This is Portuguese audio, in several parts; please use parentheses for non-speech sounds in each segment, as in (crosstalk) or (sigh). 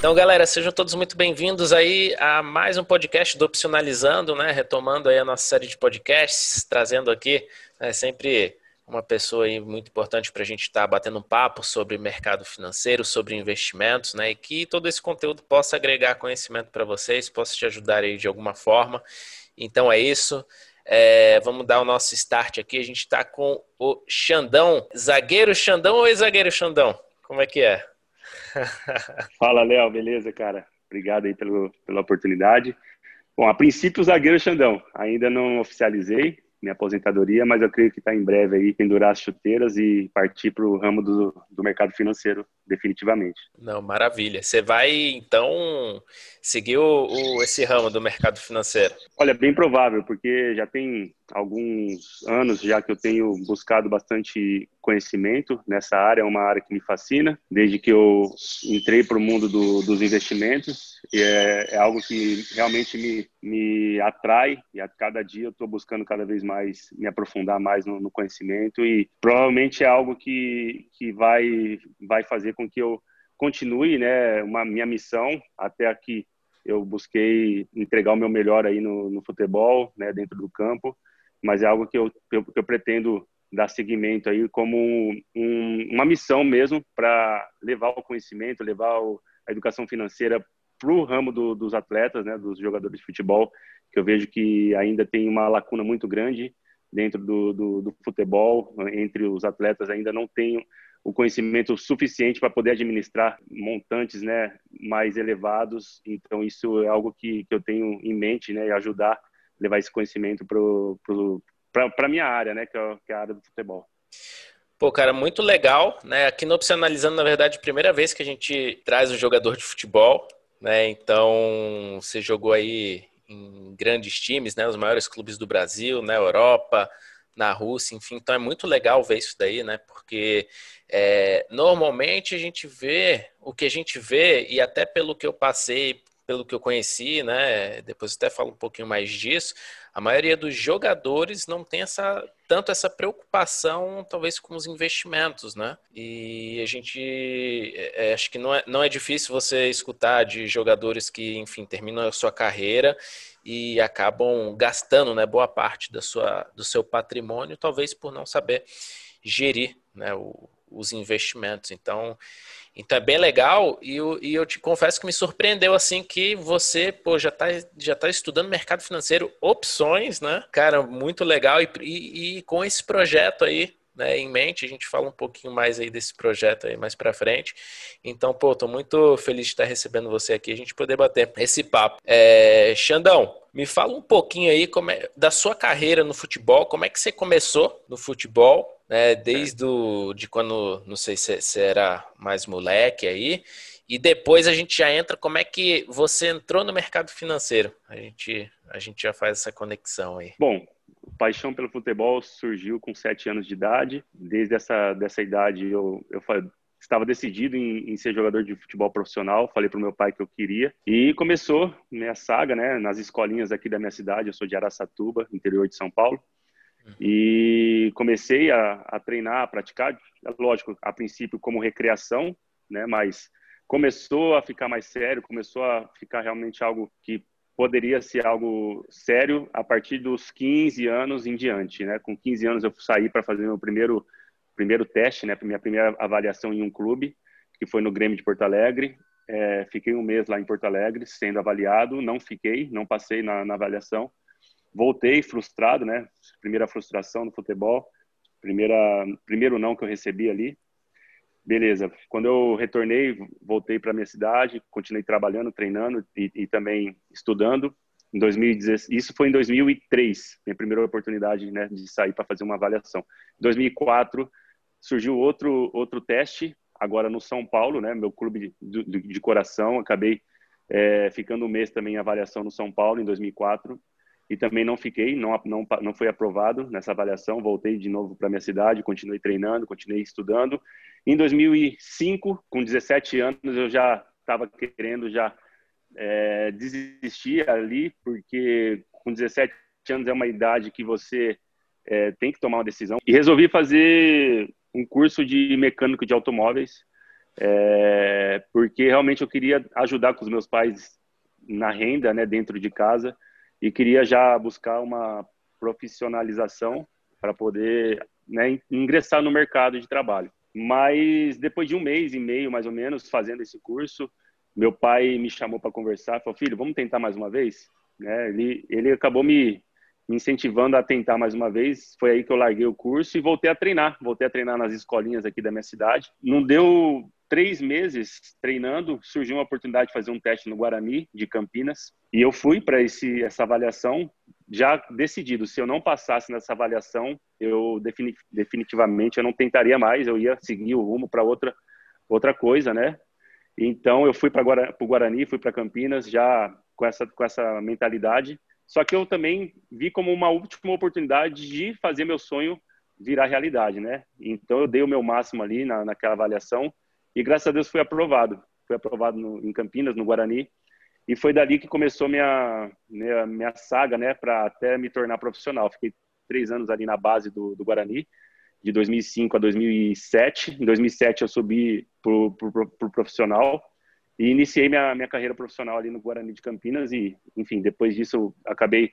Então, galera, sejam todos muito bem-vindos aí a mais um podcast do Opcionalizando, né? Retomando aí a nossa série de podcasts, trazendo aqui né, sempre uma pessoa aí muito importante para a gente estar tá batendo um papo sobre mercado financeiro, sobre investimentos, né? E que todo esse conteúdo possa agregar conhecimento para vocês, possa te ajudar aí de alguma forma. Então é isso. É, vamos dar o nosso start aqui. A gente está com o Xandão. Zagueiro Xandão ou ex-zagueiro Xandão? Como é que é? (laughs) Fala, Léo, beleza, cara? Obrigado aí pelo, pela oportunidade. Bom, a princípio, o zagueiro Xandão. Ainda não oficializei minha aposentadoria, mas eu creio que está em breve aí pendurar as chuteiras e partir para o ramo do, do mercado financeiro definitivamente. Não, maravilha. Você vai então seguir o, o, esse ramo do mercado financeiro? Olha, bem provável, porque já tem alguns anos já que eu tenho buscado bastante conhecimento nessa área, é uma área que me fascina, desde que eu entrei para o mundo do, dos investimentos, e é, é, algo que realmente me, me atrai, e a cada dia eu estou buscando cada vez mais me aprofundar mais no, no, conhecimento, e provavelmente é algo que, que vai, vai fazer com que eu continue né, uma minha missão até aqui. Eu busquei entregar o meu melhor aí no, no futebol, né, dentro do campo, mas é algo que eu, que eu, que eu pretendo dar seguimento aí como um, um, uma missão mesmo para levar o conhecimento, levar o, a educação financeira para o ramo do, dos atletas, né, dos jogadores de futebol, que eu vejo que ainda tem uma lacuna muito grande dentro do, do, do futebol, entre os atletas ainda não tem o conhecimento suficiente para poder administrar montantes né, mais elevados. Então, isso é algo que, que eu tenho em mente né, ajudar levar esse conhecimento para a minha área, né, que é, que é a área do futebol. Pô, cara, muito legal, né? Aqui no Opcionalizando, na verdade, primeira vez que a gente traz um jogador de futebol, né? Então, você jogou aí em grandes times, né? Os maiores clubes do Brasil, na Europa, na Rússia, enfim. Então, é muito legal ver isso daí, né? Porque é, normalmente a gente vê o que a gente vê, e até pelo que eu passei pelo que eu conheci, né? Depois até falo um pouquinho mais disso. A maioria dos jogadores não tem essa tanto essa preocupação, talvez, com os investimentos, né? E a gente é, é, acho que não é, não é difícil você escutar de jogadores que, enfim, terminam a sua carreira e acabam gastando, né, boa parte da sua, do seu patrimônio, talvez por não saber gerir, né, o, os investimentos. Então, então é bem legal e eu, e eu te confesso que me surpreendeu assim que você pô, já está já tá estudando mercado financeiro, opções, né? Cara, muito legal e, e, e com esse projeto aí né, em mente, a gente fala um pouquinho mais aí desse projeto aí mais para frente. Então, pô, tô muito feliz de estar recebendo você aqui, a gente poder bater esse papo. É, Xandão, me fala um pouquinho aí é, da sua carreira no futebol, como é que você começou no futebol, né, desde o, de quando, não sei se você era mais moleque aí, e depois a gente já entra como é que você entrou no mercado financeiro. A gente, a gente já faz essa conexão aí. Bom, paixão pelo futebol surgiu com sete anos de idade. Desde essa dessa idade eu, eu estava decidido em, em, ser jogador de futebol profissional. Falei para o meu pai que eu queria e começou minha saga, né, nas escolinhas aqui da minha cidade. Eu sou de Araçatuba, interior de São Paulo. E comecei a, a treinar, a praticar, lógico, a princípio como recreação, né? Mas começou a ficar mais sério, começou a ficar realmente algo que poderia ser algo sério a partir dos 15 anos em diante, né? Com 15 anos eu saí para fazer meu primeiro primeiro teste, né? Minha primeira avaliação em um clube, que foi no Grêmio de Porto Alegre. É, fiquei um mês lá em Porto Alegre sendo avaliado, não fiquei, não passei na, na avaliação. Voltei frustrado, né? Primeira frustração no futebol, primeira primeiro não que eu recebi ali. Beleza. Quando eu retornei, voltei para minha cidade, continuei trabalhando, treinando e, e também estudando. Em 2016, isso foi em 2003, minha primeira oportunidade, né, de sair para fazer uma avaliação. Em 2004 surgiu outro outro teste, agora no São Paulo, né, meu clube de, de, de coração. Acabei é, ficando um mês também em avaliação no São Paulo em 2004 e também não fiquei, não não não foi aprovado nessa avaliação. Voltei de novo para minha cidade, continuei treinando, continuei estudando em 2005, com 17 anos, eu já estava querendo já é, desistir ali, porque com 17 anos é uma idade que você é, tem que tomar uma decisão. E resolvi fazer um curso de mecânico de automóveis, é, porque realmente eu queria ajudar com os meus pais na renda, né, dentro de casa, e queria já buscar uma profissionalização para poder né, ingressar no mercado de trabalho. Mas depois de um mês e meio, mais ou menos, fazendo esse curso, meu pai me chamou para conversar, falou, filho, vamos tentar mais uma vez? Né? Ele, ele acabou me, me incentivando a tentar mais uma vez. Foi aí que eu larguei o curso e voltei a treinar. Voltei a treinar nas escolinhas aqui da minha cidade. Não deu três meses treinando, surgiu uma oportunidade de fazer um teste no Guarani, de Campinas. E eu fui para essa avaliação já decidido. Se eu não passasse nessa avaliação, eu definitivamente eu não tentaria mais. Eu ia seguir o rumo para outra, outra coisa, né? Então eu fui para o Guarani, fui para Campinas já com essa, com essa mentalidade. Só que eu também vi como uma última oportunidade de fazer meu sonho virar realidade, né? Então eu dei o meu máximo ali na, naquela avaliação e graças a Deus fui aprovado. Fui aprovado no, em Campinas, no Guarani. E foi dali que começou minha minha, minha saga, né, para até me tornar profissional. Fiquei três anos ali na base do, do Guarani, de 2005 a 2007. Em 2007 eu subi para o profissional e iniciei minha, minha carreira profissional ali no Guarani de Campinas e, enfim, depois disso acabei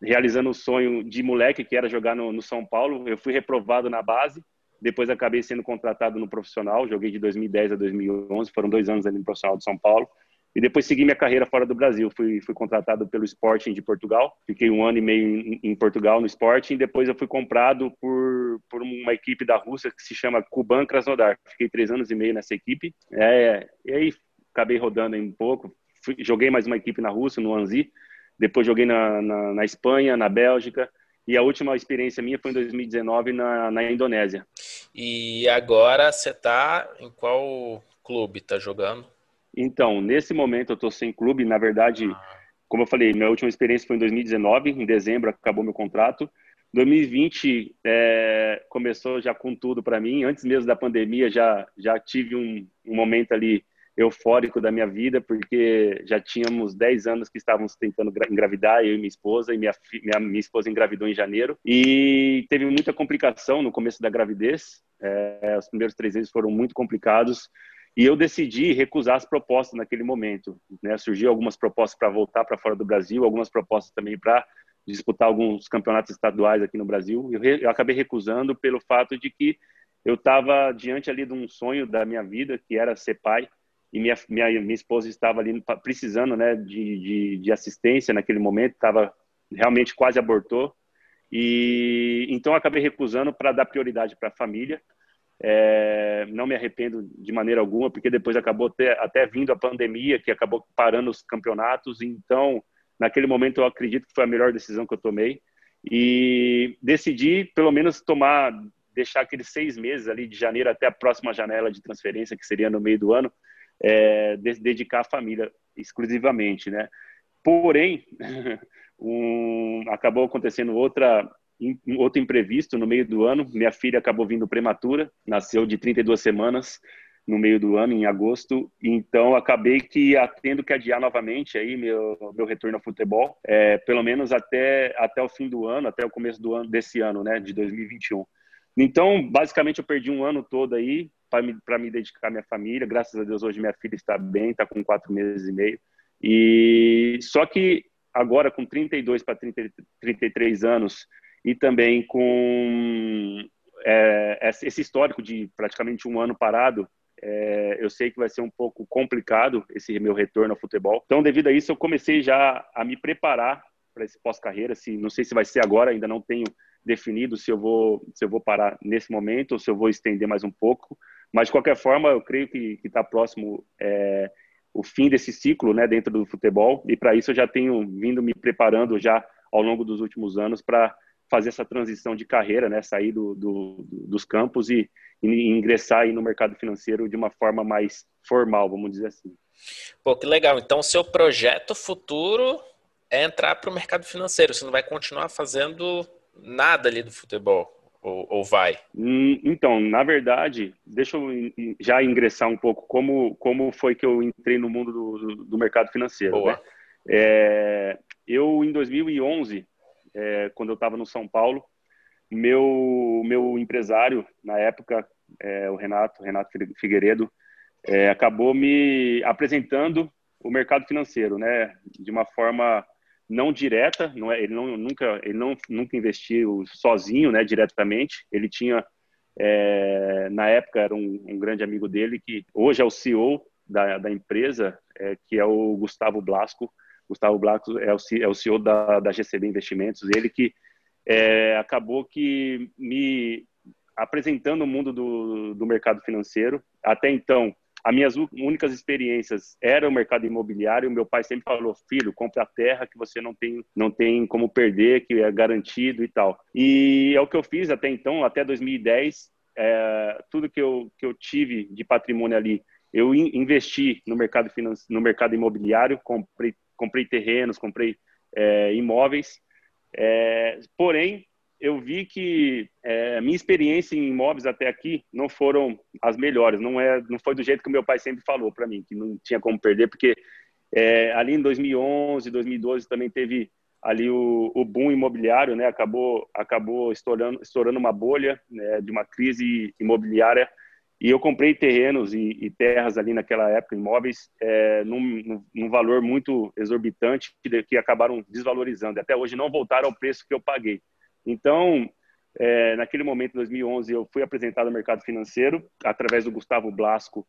realizando o sonho de moleque que era jogar no, no São Paulo. Eu fui reprovado na base, depois acabei sendo contratado no profissional. Joguei de 2010 a 2011, foram dois anos ali no profissional de São Paulo. E depois segui minha carreira fora do Brasil. Fui, fui contratado pelo Sporting de Portugal. Fiquei um ano e meio em, em Portugal no Sporting. Depois eu fui comprado por, por uma equipe da Rússia que se chama Kuban Krasnodar. Fiquei três anos e meio nessa equipe. É, e aí acabei rodando um pouco. Fui, joguei mais uma equipe na Rússia, no Anzi. Depois joguei na, na, na, Espanha, na Bélgica. E a última experiência minha foi em 2019 na, na Indonésia. E agora você está em qual clube? Está jogando? Então, nesse momento eu estou sem clube. Na verdade, ah. como eu falei, minha última experiência foi em 2019. Em dezembro acabou meu contrato. 2020 é, começou já com tudo para mim. Antes mesmo da pandemia, já, já tive um, um momento ali eufórico da minha vida, porque já tínhamos 10 anos que estávamos tentando engravidar, eu e minha esposa, e minha, minha, minha esposa engravidou em janeiro. E teve muita complicação no começo da gravidez, é, os primeiros três meses foram muito complicados, e eu decidi recusar as propostas naquele momento. Né? Surgiu algumas propostas para voltar para fora do Brasil, algumas propostas também para disputar alguns campeonatos estaduais aqui no Brasil. Eu, eu acabei recusando pelo fato de que eu estava diante ali de um sonho da minha vida, que era ser pai, e minha, minha, minha esposa estava ali precisando né, de, de, de assistência naquele momento, estava realmente quase abortou. E então acabei recusando para dar prioridade para a família. É, não me arrependo de maneira alguma, porque depois acabou até, até vindo a pandemia, que acabou parando os campeonatos. Então, naquele momento, eu acredito que foi a melhor decisão que eu tomei. E decidi, pelo menos, tomar, deixar aqueles seis meses ali, de janeiro até a próxima janela de transferência, que seria no meio do ano, é, de, dedicar à família exclusivamente, né? Porém, (laughs) um, acabou acontecendo outra um outro imprevisto no meio do ano. Minha filha acabou vindo prematura, nasceu de 32 semanas no meio do ano, em agosto. Então, acabei que tendo que adiar novamente aí meu, meu retorno ao futebol, é, pelo menos até, até o fim do ano, até o começo do ano desse ano, né, de 2021. Então, basicamente, eu perdi um ano todo aí para me, me dedicar à minha família. Graças a Deus, hoje minha filha está bem, está com quatro meses e meio. E só que agora, com 32 para 33 anos, e também com é, esse histórico de praticamente um ano parado, é, eu sei que vai ser um pouco complicado esse meu retorno ao futebol. Então, devido a isso, eu comecei já a me preparar para esse pós-carreira. Se não sei se vai ser agora, ainda não tenho definido se eu vou se eu vou parar nesse momento ou se eu vou estender mais um pouco. Mas de qualquer forma, eu creio que está próximo é, o fim desse ciclo, né, dentro do futebol. E para isso eu já tenho vindo me preparando já ao longo dos últimos anos para fazer essa transição de carreira, né, sair do, do, dos campos e, e, ingressar no mercado financeiro de uma forma mais formal, vamos dizer assim. Pô, que legal. Então, o seu projeto futuro é entrar para o mercado financeiro. Você não vai continuar fazendo nada ali do futebol. Ou, ou, vai? Hum, então, na verdade, deixa eu já ingressar um pouco como, como foi que eu entrei no mundo do, do mercado financeiro. Boa. Né? É, eu, em 2011, é, quando eu estava no São Paulo. Meu, meu empresário, na época, é, o Renato, Renato Figueiredo, é, acabou me apresentando o mercado financeiro, né, de uma forma não direta, não é, ele não, nunca, ele não, nunca investiu sozinho, né, diretamente. Ele tinha, é, na época, era um, um, grande amigo dele que hoje é o CEO da, da empresa, é, que é o Gustavo Blasco. Gustavo Blasco é o, é o CEO da, da GCB Investimentos. Ele que é, acabou que me apresentando o mundo do, do mercado financeiro. Até então, as minhas únicas experiências era o mercado imobiliário. Meu pai sempre falou: filho, compra a terra que você não tem, não tem como perder, que é garantido e tal. E é o que eu fiz até então, até 2010. É, tudo que eu, que eu tive de patrimônio ali, eu investi no mercado, no mercado imobiliário, comprei, comprei terrenos, comprei é, imóveis. É, porém, eu vi que é, minha experiência em imóveis até aqui não foram as melhores. Não é, não foi do jeito que meu pai sempre falou para mim, que não tinha como perder, porque é, ali em 2011, 2012 também teve ali o, o boom imobiliário, né? Acabou, acabou estourando, estourando uma bolha né, de uma crise imobiliária. E eu comprei terrenos e, e terras ali naquela época, imóveis, é, num, num, valor muito exorbitante, que, que acabaram desvalorizando. Até hoje não voltaram ao preço que eu paguei. Então, é, naquele momento, em 2011, eu fui apresentado ao mercado financeiro através do Gustavo Blasco.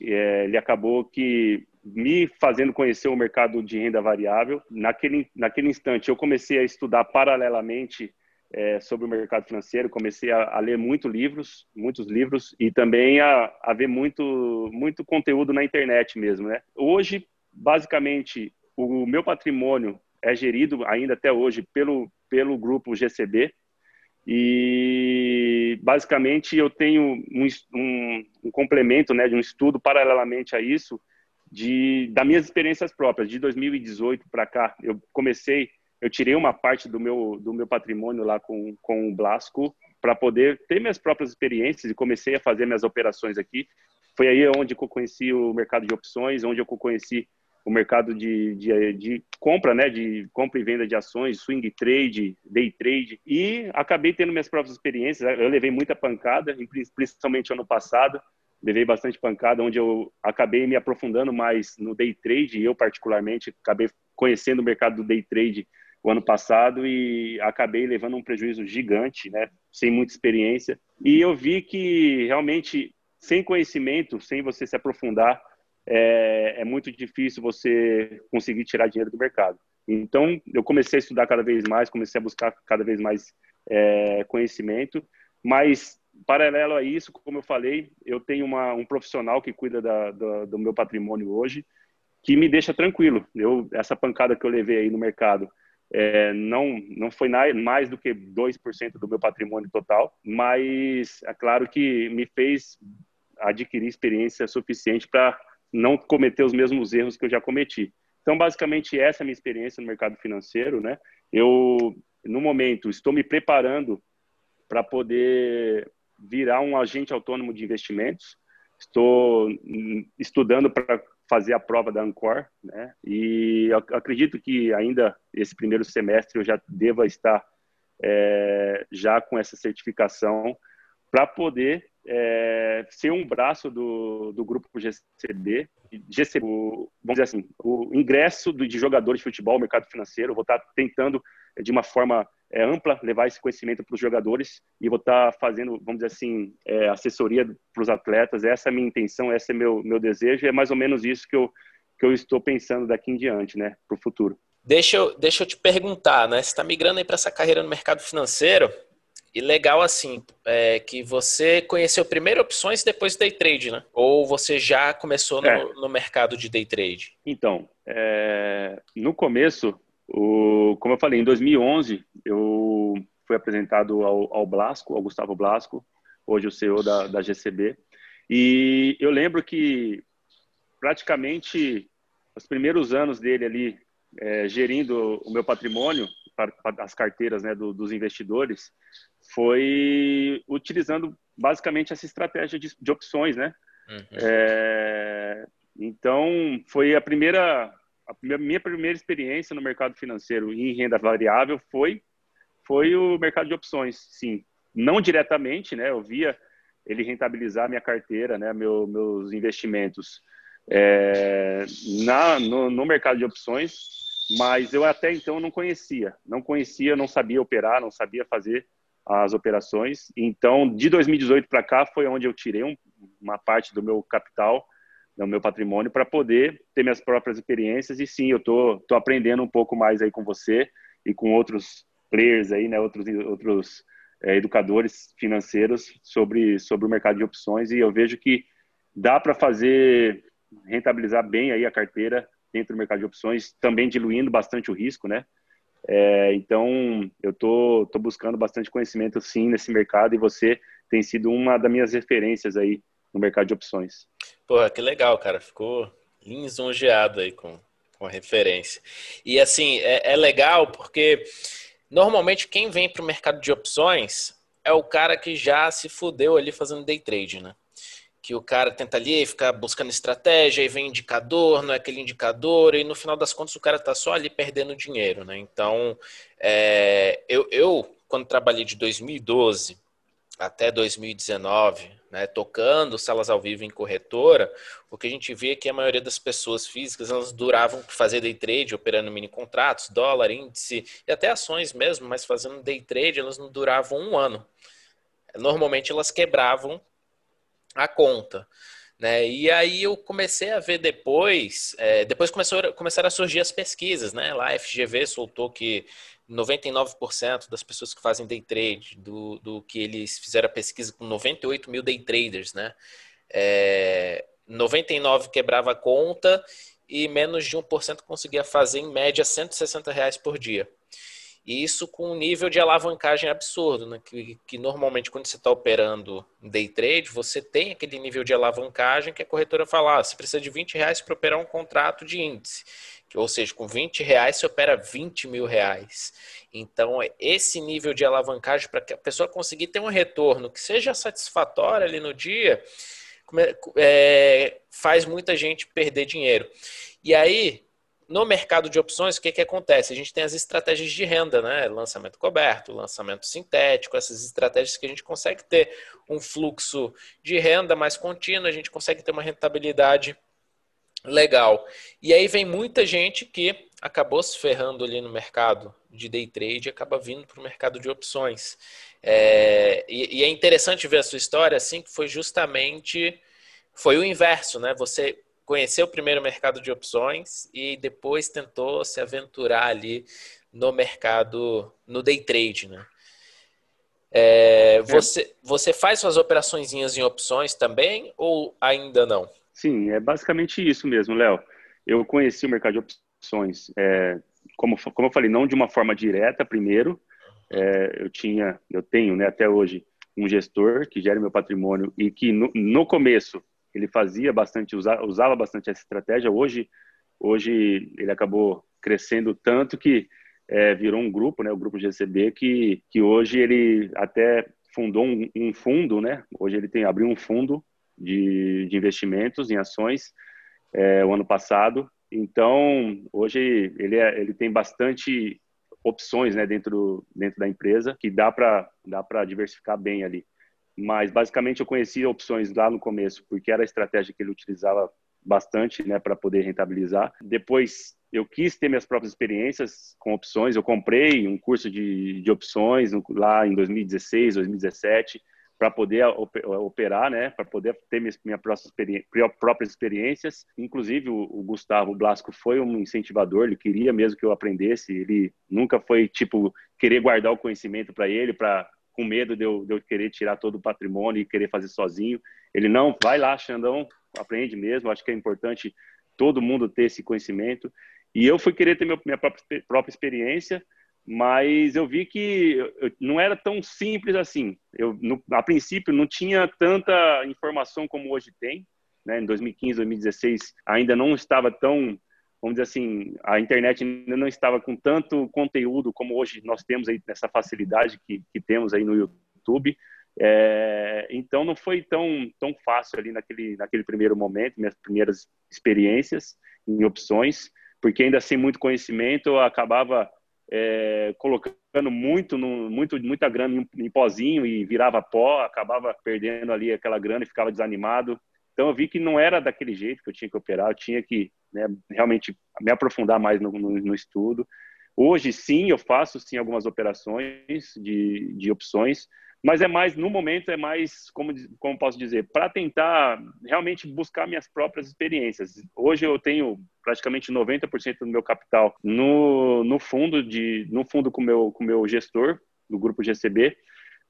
É, ele acabou que me fazendo conhecer o mercado de renda variável. Naquele, naquele instante, eu comecei a estudar paralelamente é, sobre o mercado financeiro, comecei a, a, ler muitos livros, muitos livros, e também a, a ver muito, muito conteúdo na internet mesmo. Né? Hoje, basicamente, o meu patrimônio é gerido ainda até hoje pelo, pelo grupo GCB. E basicamente eu tenho um, um, um complemento né, de um estudo paralelamente a isso, de das minhas experiências próprias. De 2018 para cá, eu comecei, eu tirei uma parte do meu, do meu patrimônio lá com, com o Blasco para poder ter minhas próprias experiências e comecei a fazer minhas operações aqui. Foi aí onde eu conheci o mercado de opções, onde eu conheci o mercado de, de, de, compra, né, de compra e venda de ações, swing trade, day trade, e acabei tendo minhas próprias experiências. Eu levei muita pancada, principalmente ano passado, levei bastante pancada, onde eu acabei me aprofundando mais no day trade, eu particularmente acabei conhecendo o mercado do day trade o ano passado e acabei levando um prejuízo gigante, né, sem muita experiência. E eu vi que realmente sem conhecimento, sem você se aprofundar, é, é muito difícil você conseguir tirar dinheiro do mercado. Então, eu comecei a estudar cada vez mais, comecei a buscar cada vez mais é, conhecimento, mas paralelo a isso, como eu falei, eu tenho uma, um profissional que cuida da, da, do meu patrimônio hoje, que me deixa tranquilo. Eu, essa pancada que eu levei aí no mercado é, não, não foi mais do que 2% do meu patrimônio total, mas é claro que me fez adquirir experiência suficiente para não cometer os mesmos erros que eu já cometi. Então, basicamente, essa é a minha experiência no mercado financeiro, né? Eu, no momento, estou me preparando para poder virar um agente autônomo de investimentos. Estou estudando para fazer a prova da Ancor, né? E acredito que ainda esse primeiro semestre eu já deva estar é, já com essa certificação para poder é, ser um braço do, do grupo GCB, GCB o, vamos dizer assim, o ingresso de jogadores de futebol ao mercado financeiro. Vou estar tentando, é, de uma forma é, ampla, levar esse conhecimento para os jogadores e vou estar fazendo, vamos dizer assim, é, assessoria para os atletas. Essa é a minha intenção, esse é meu meu desejo. É mais ou menos isso que eu que eu estou pensando daqui em diante, né, para o futuro. Deixa eu, deixa eu te perguntar, né? Você está migrando aí para essa carreira no mercado financeiro? E legal assim, é que você conheceu primeiro opções e depois day trade, né? Ou você já começou no, é. no mercado de day trade? Então, é, no começo, o, como eu falei, em 2011 eu fui apresentado ao, ao Blasco, ao Gustavo Blasco, hoje o CEO da, da GCB. E eu lembro que praticamente os primeiros anos dele ali, é, gerindo o meu patrimônio, as carteiras né, do, dos investidores, foi utilizando basicamente essa estratégia de, de opções, né? Uhum. É, então, foi a primeira, a minha primeira experiência no mercado financeiro em renda variável foi, foi o mercado de opções, sim. Não diretamente, né? Eu via ele rentabilizar minha carteira, né, meu, meus investimentos é, na, no, no mercado de opções, mas eu até então não conhecia, não conhecia, não sabia operar, não sabia fazer as operações. Então, de 2018 para cá foi onde eu tirei um, uma parte do meu capital, do meu patrimônio, para poder ter minhas próprias experiências. E sim, eu tô, tô aprendendo um pouco mais aí com você e com outros players aí, né, outros outros é, educadores financeiros sobre sobre o mercado de opções. E eu vejo que dá para fazer rentabilizar bem aí a carteira dentro do mercado de opções, também diluindo bastante o risco, né? É, então, eu tô, tô buscando bastante conhecimento, sim, nesse mercado e você tem sido uma das minhas referências aí no mercado de opções. Porra, que legal, cara. Ficou lisonjeado aí com, com a referência. E, assim, é, é legal porque, normalmente, quem vem para o mercado de opções é o cara que já se fudeu ali fazendo day trade, né? Que o cara tenta ali ficar buscando estratégia, e vem indicador, não é aquele indicador, e no final das contas o cara tá só ali perdendo dinheiro, né? Então, é, eu, eu, quando trabalhei de 2012 até 2019, né, tocando salas ao vivo em corretora, o que a gente vê é que a maioria das pessoas físicas elas duravam fazer day trade, operando mini contratos, dólar, índice e até ações mesmo, mas fazendo day trade elas não duravam um ano. Normalmente elas quebravam a conta. Né? E aí eu comecei a ver depois, é, depois começou, começaram a surgir as pesquisas, né? Lá a FGV soltou que 99% das pessoas que fazem day trade, do, do que eles fizeram a pesquisa com 98 mil day traders, né? É, 99 quebrava a conta e menos de 1% conseguia fazer em média 160 reais por dia. E isso com um nível de alavancagem absurdo, né? que, que normalmente quando você está operando day trade, você tem aquele nível de alavancagem que a corretora fala, ah, você precisa de 20 reais para operar um contrato de índice. Ou seja, com 20 reais você opera 20 mil reais. Então, é esse nível de alavancagem para que a pessoa conseguir ter um retorno que seja satisfatório ali no dia, é, faz muita gente perder dinheiro. E aí, no mercado de opções, o que, que acontece? A gente tem as estratégias de renda, né? Lançamento coberto, lançamento sintético, essas estratégias que a gente consegue ter um fluxo de renda mais contínuo, a gente consegue ter uma rentabilidade legal. E aí vem muita gente que acabou se ferrando ali no mercado de day trade e acaba vindo para o mercado de opções. É, e, e é interessante ver a sua história assim, que foi justamente foi o inverso, né? Você conheceu primeiro o mercado de opções e depois tentou se aventurar ali no mercado, no day trade, né? É, é. você, você faz suas operações em opções também ou ainda não? Sim, é basicamente isso mesmo, Léo. Eu conheci o mercado de opções, é, como, como eu falei, não de uma forma direta primeiro. É, eu tinha, eu tenho né, até hoje um gestor que gera meu patrimônio e que no, no começo ele fazia bastante, usava, usava bastante essa estratégia. Hoje, hoje ele acabou crescendo tanto que é, virou um grupo, né, o grupo GCB, que, que hoje ele até fundou um, um fundo, né? Hoje ele tem abriu um fundo de, de investimentos em ações é, o ano passado. Então, hoje ele, é, ele tem bastante opções né, dentro, dentro da empresa que dá para dá diversificar bem ali mas basicamente eu conhecia opções lá no começo, porque era a estratégia que ele utilizava bastante, né, para poder rentabilizar. Depois eu quis ter minhas próprias experiências com opções, eu comprei um curso de, de opções lá em 2016, 2017, para poder operar, né, para poder ter minha, minha próprias experiências. Inclusive o, o Gustavo Blasco foi um incentivador, ele queria mesmo que eu aprendesse, ele nunca foi tipo querer guardar o conhecimento para ele, para com medo de eu, de eu querer tirar todo o patrimônio e querer fazer sozinho. Ele não, vai lá, Xandão, aprende mesmo. Acho que é importante todo mundo ter esse conhecimento. E eu fui querer ter minha própria, própria experiência, mas eu vi que não era tão simples assim. Eu, no, a princípio, não tinha tanta informação como hoje tem. Né? Em 2015, 2016, ainda não estava tão vamos dizer assim, a internet ainda não estava com tanto conteúdo como hoje nós temos aí nessa facilidade que, que temos aí no YouTube. É, então não foi tão tão fácil ali naquele naquele primeiro momento, minhas primeiras experiências em opções, porque ainda sem muito conhecimento eu acabava é, colocando muito, no, muito, muita grana em, em pozinho e virava pó, acabava perdendo ali aquela grana e ficava desanimado. Então eu vi que não era daquele jeito que eu tinha que operar, eu tinha que né, realmente me aprofundar mais no, no, no, estudo. Hoje sim, eu faço sim algumas operações de, de opções, mas é mais, no momento, é mais, como, como posso dizer, para tentar realmente buscar minhas próprias experiências. Hoje eu tenho praticamente 90% do meu capital no, no fundo de no fundo com meu com meu gestor do grupo GCB,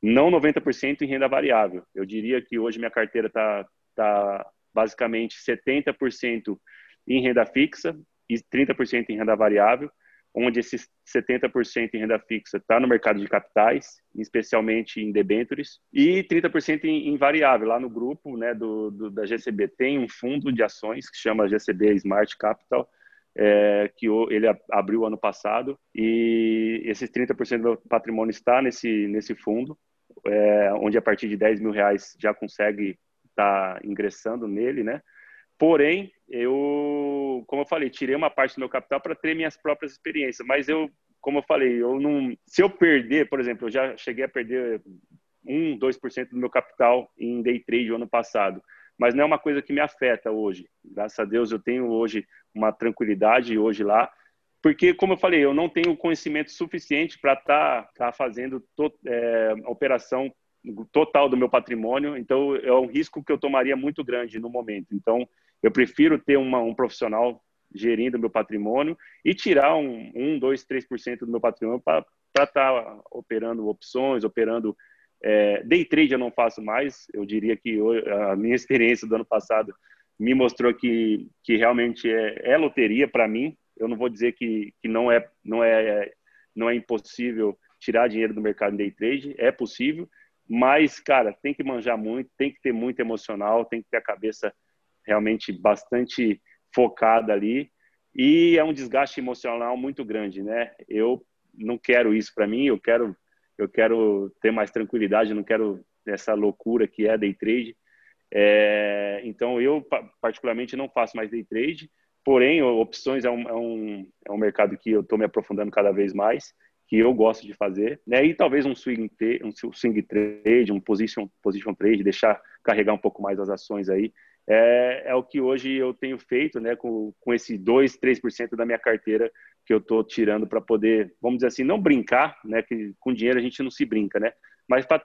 não 90% em renda variável. Eu diria que hoje minha carteira está tá basicamente 70% em renda fixa e 30% em renda variável, onde esses 70% em renda fixa está no mercado de capitais, especialmente em debêntures, e 30% em, em, variável. Lá no grupo né, do, do, da GCB tem um fundo de ações que chama GCB Smart Capital, é, que ele abriu ano passado, e esses 30% do patrimônio está nesse, nesse fundo, é, onde a partir de 10 mil reais já consegue estar tá ingressando nele, né? Porém, eu, como eu falei, tirei uma parte do meu capital para ter minhas próprias experiências. Mas eu, como eu falei, eu não. Se eu perder, por exemplo, eu já cheguei a perder 1, 2% do meu capital em day trade o ano passado. Mas não é uma coisa que me afeta hoje. Graças a Deus eu tenho hoje uma tranquilidade hoje lá. Porque, como eu falei, eu não tenho conhecimento suficiente para estar tá, tá fazendo to, é, operação total do meu patrimônio. Então, é um risco que eu tomaria muito grande no momento. Então, eu prefiro ter uma, um profissional gerindo meu patrimônio e tirar um, um 2, 3% do meu patrimônio para estar tá operando opções, operando. É, day trade eu não faço mais. Eu diria que a minha (laughs) experiência do ano passado me mostrou que, que realmente é, é loteria para mim. Eu não vou dizer que, que não, é, não, é, não é impossível tirar dinheiro do mercado em day trade, é possível, mas, cara, tem que manjar muito, tem que ter muito emocional, tem que ter a cabeça realmente bastante focada ali e é um desgaste emocional muito grande, né? Eu não quero isso para mim, eu quero eu quero ter mais tranquilidade, não quero essa loucura que é day trade. É, então eu particularmente não faço mais day trade, porém opções é um, é um, é um mercado que eu estou me aprofundando cada vez mais, que eu gosto de fazer, né? E talvez um swing, um swing trade, um position, position trade, deixar carregar um pouco mais as ações aí é, é o que hoje eu tenho feito, né, com, com esse 2, 3% da minha carteira que eu estou tirando para poder, vamos dizer assim, não brincar, né, que com dinheiro a gente não se brinca, né, mas para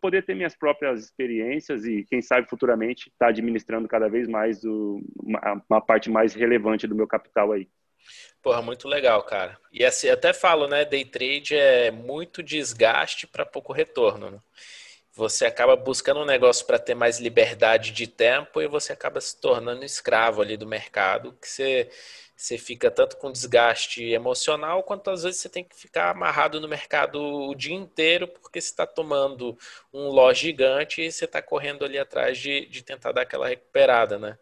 poder ter minhas próprias experiências e, quem sabe, futuramente estar tá administrando cada vez mais o, uma, uma, parte mais relevante do meu capital aí. Porra, muito legal, cara. E assim, até falo, né, day trade é muito desgaste para pouco retorno, né? você acaba buscando um negócio para ter mais liberdade de tempo e você acaba se tornando escravo ali do mercado, que você, você fica tanto com desgaste emocional, quanto às vezes você tem que ficar amarrado no mercado o dia inteiro, porque você está tomando um loja gigante e você está correndo ali atrás de, de tentar dar aquela recuperada, né?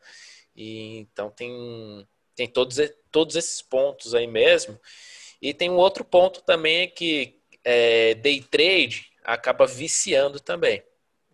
E, então tem, tem todos, todos esses pontos aí mesmo. E tem um outro ponto também é que é, day trade acaba viciando também.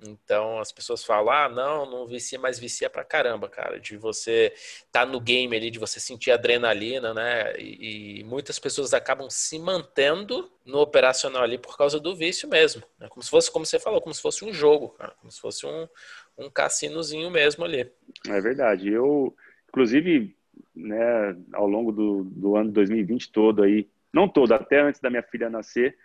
Então as pessoas falam: ah, não, não vicia, mas vicia pra caramba, cara. De você tá no game ali, de você sentir adrenalina, né? E, e, muitas pessoas acabam se mantendo no operacional ali por causa do vício mesmo. Né? Como se fosse, como você falou, como se fosse um jogo, cara. Como se fosse um, um cassinozinho mesmo ali. É verdade. Eu, inclusive, né, ao longo do, do ano 2020 todo aí, não todo, até antes da minha filha nascer,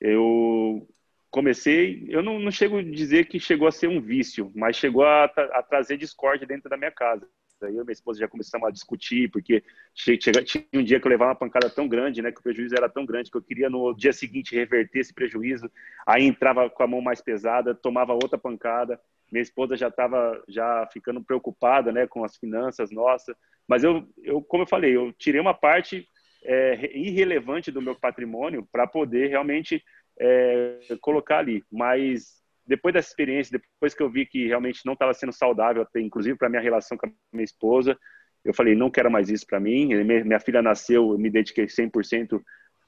eu comecei, eu não, não chego a dizer que chegou a ser um vício, mas chegou a, a trazer discórdia dentro da minha casa. Eu e minha esposa já começamos a discutir, porque tinha um dia que eu levava uma pancada tão grande, né, que o prejuízo era tão grande que eu queria no dia seguinte reverter esse prejuízo. Aí entrava com a mão mais pesada, tomava outra pancada. Minha esposa já estava já ficando preocupada, né, com as finanças nossas. Mas eu, eu como eu falei, eu tirei uma parte é, irrelevante do meu patrimônio para poder realmente é, colocar ali. Mas depois dessa experiência, depois que eu vi que realmente não estava sendo saudável, até, inclusive para minha relação com a minha esposa, eu falei, não quero mais isso para mim. Minha filha nasceu, eu me dediquei 100%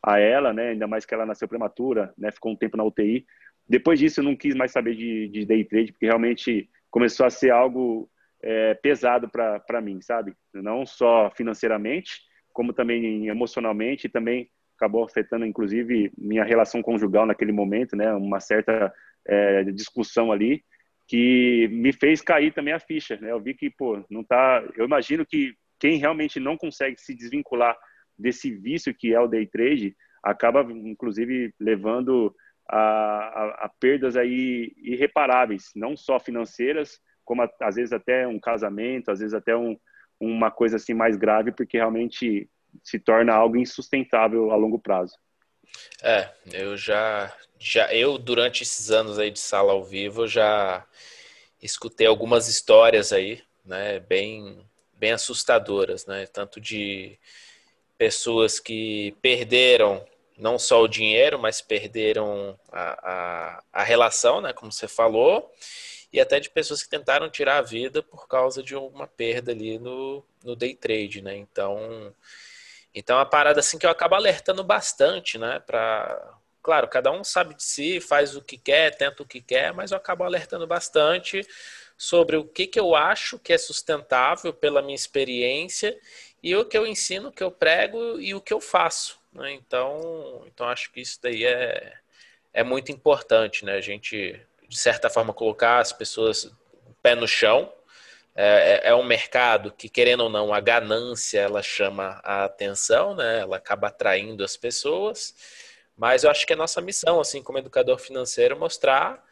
a ela, né? Ainda mais que ela nasceu prematura, né? Ficou um tempo na UTI. Depois disso, eu não quis mais saber de, de day trade, porque realmente começou a ser algo é, pesado para mim, sabe? Não só financeiramente, como também emocionalmente e também acabou afetando inclusive minha relação conjugal naquele momento, né? Uma certa é, discussão ali que me fez cair também a ficha, né? Eu vi que, pô, não tá. Eu imagino que quem realmente não consegue se desvincular desse vício que é o day trade acaba, inclusive, levando a, a, a perdas aí irreparáveis, não só financeiras, como a, às vezes até um casamento, às vezes até um, uma coisa assim mais grave, porque realmente se torna algo insustentável a longo prazo. É, eu já, já eu durante esses anos aí de sala ao vivo já escutei algumas histórias aí, né, bem bem assustadoras, né, tanto de pessoas que perderam não só o dinheiro, mas perderam a, a, a relação, né, como você falou, e até de pessoas que tentaram tirar a vida por causa de uma perda ali no, no day trade, né? Então, então é uma parada assim que eu acabo alertando bastante, né? Para claro, cada um sabe de si, faz o que quer, tenta o que quer, mas eu acabo alertando bastante sobre o que, que eu acho que é sustentável pela minha experiência e o que eu ensino, o que eu prego e o que eu faço. Né? Então, então acho que isso daí é, é muito importante, né? A gente de certa forma, colocar as pessoas pé no chão. É, é, é, um mercado que, querendo ou não, a ganância ela chama a atenção, né? ela acaba atraindo as pessoas. Mas eu acho que é nossa missão, assim, como educador financeiro, mostrar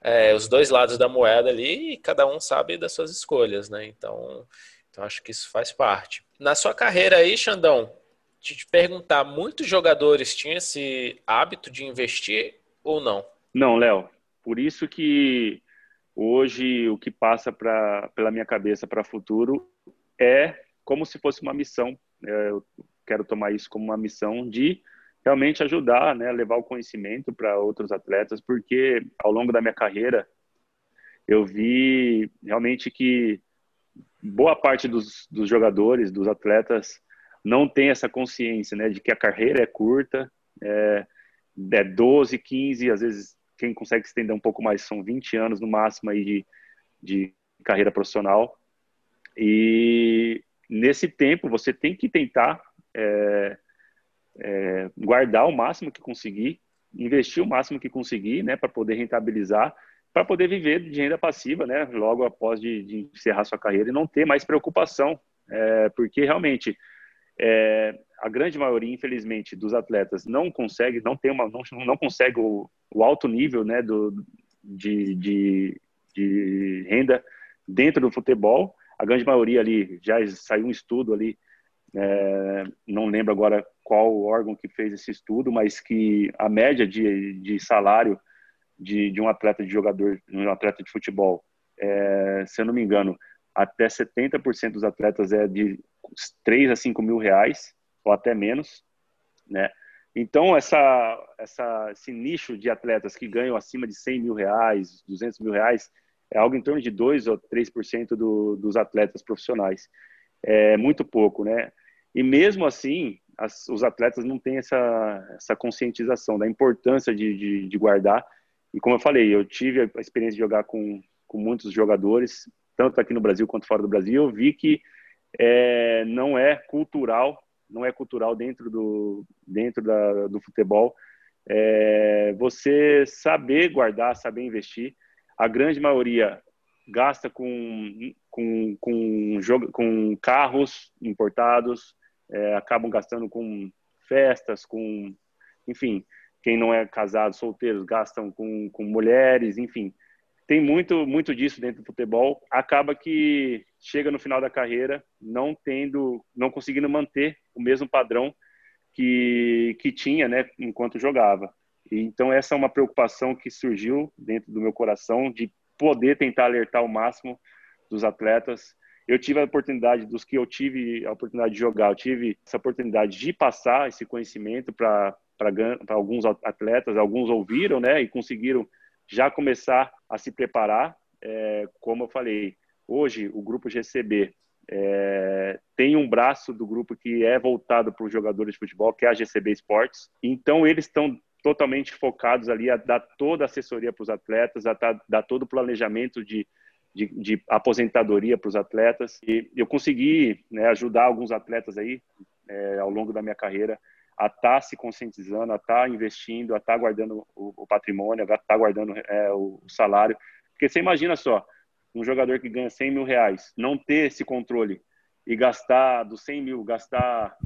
é, os dois lados da moeda ali e cada um sabe das suas escolhas, né? Então, então acho que isso faz parte. Na sua carreira aí, Xandão, de te perguntar, muitos jogadores tinham esse hábito de investir ou não? Não, Léo. Por isso que hoje o que passa pra, pela minha cabeça para o futuro é como se fosse uma missão. É, eu quero tomar isso como uma missão de realmente ajudar, né, levar o conhecimento para outros atletas, porque ao longo da minha carreira eu vi realmente que boa parte dos, dos jogadores, dos atletas, não tem essa consciência, né, de que a carreira é curta, é, é 12, 15, às vezes quem consegue estender um pouco mais são 20 anos no máximo aí de, de carreira profissional. E nesse tempo você tem que tentar é, é, guardar o máximo que conseguir, investir o máximo que conseguir, né, para poder rentabilizar, para poder viver de renda passiva, né, logo após de, de encerrar sua carreira e não ter mais preocupação, é, porque realmente é, a grande maioria, infelizmente, dos atletas não consegue, não tem uma, não, não consegue o, o alto nível, né, do, de, de, de renda dentro do futebol. A grande maioria ali já saiu um estudo ali, é, não lembro agora qual órgão que fez esse estudo, mas que a média de, de salário de, de um atleta de jogador, um atleta de futebol, é, se eu não me engano, até 70% dos atletas é de 3 a 5 mil reais, ou até menos, né? Então, essa, essa, esse nicho de atletas que ganham acima de 100 mil reais, 200 mil reais, é algo em torno de 2 ou 3% do, dos atletas profissionais. É muito pouco, né? E mesmo assim, as, os atletas não têm essa, essa conscientização da importância de, de, de, guardar. E como eu falei, eu tive a experiência de jogar com, com muitos jogadores, tanto aqui no Brasil quanto fora do Brasil. Eu vi que é, não é cultural não é cultural dentro do, dentro da, do futebol. É, você saber guardar, saber investir. A grande maioria gasta com, com, com, com carros importados, é, acabam gastando com festas, com, enfim, quem não é casado, solteiros, gastam com, com mulheres, enfim. Tem muito, muito disso dentro do futebol. Acaba que chega no final da carreira não tendo, não conseguindo manter o mesmo padrão que, que tinha, né, enquanto jogava. Então essa é uma preocupação que surgiu dentro do meu coração de poder tentar alertar o máximo dos atletas. Eu tive a oportunidade dos que eu tive a oportunidade de jogar, eu tive essa oportunidade de passar esse conhecimento para alguns atletas, alguns ouviram, né, e conseguiram já começar a se preparar. É, como eu falei, Hoje, o grupo GCB é, tem um braço do grupo que é voltado para os jogadores de futebol, que é a GCB Esportes. Então, eles estão totalmente focados ali a dar toda a assessoria para os atletas, a dar todo o planejamento de, de, de aposentadoria para os atletas. E eu consegui né, ajudar alguns atletas aí é, ao longo da minha carreira a estar tá se conscientizando, a estar tá investindo, a estar tá guardando o, o, patrimônio, a estar tá guardando é, o, o, salário. Porque você imagina só, um jogador que ganha 100 mil reais, não ter esse controle e gastar dos 100 mil, gastar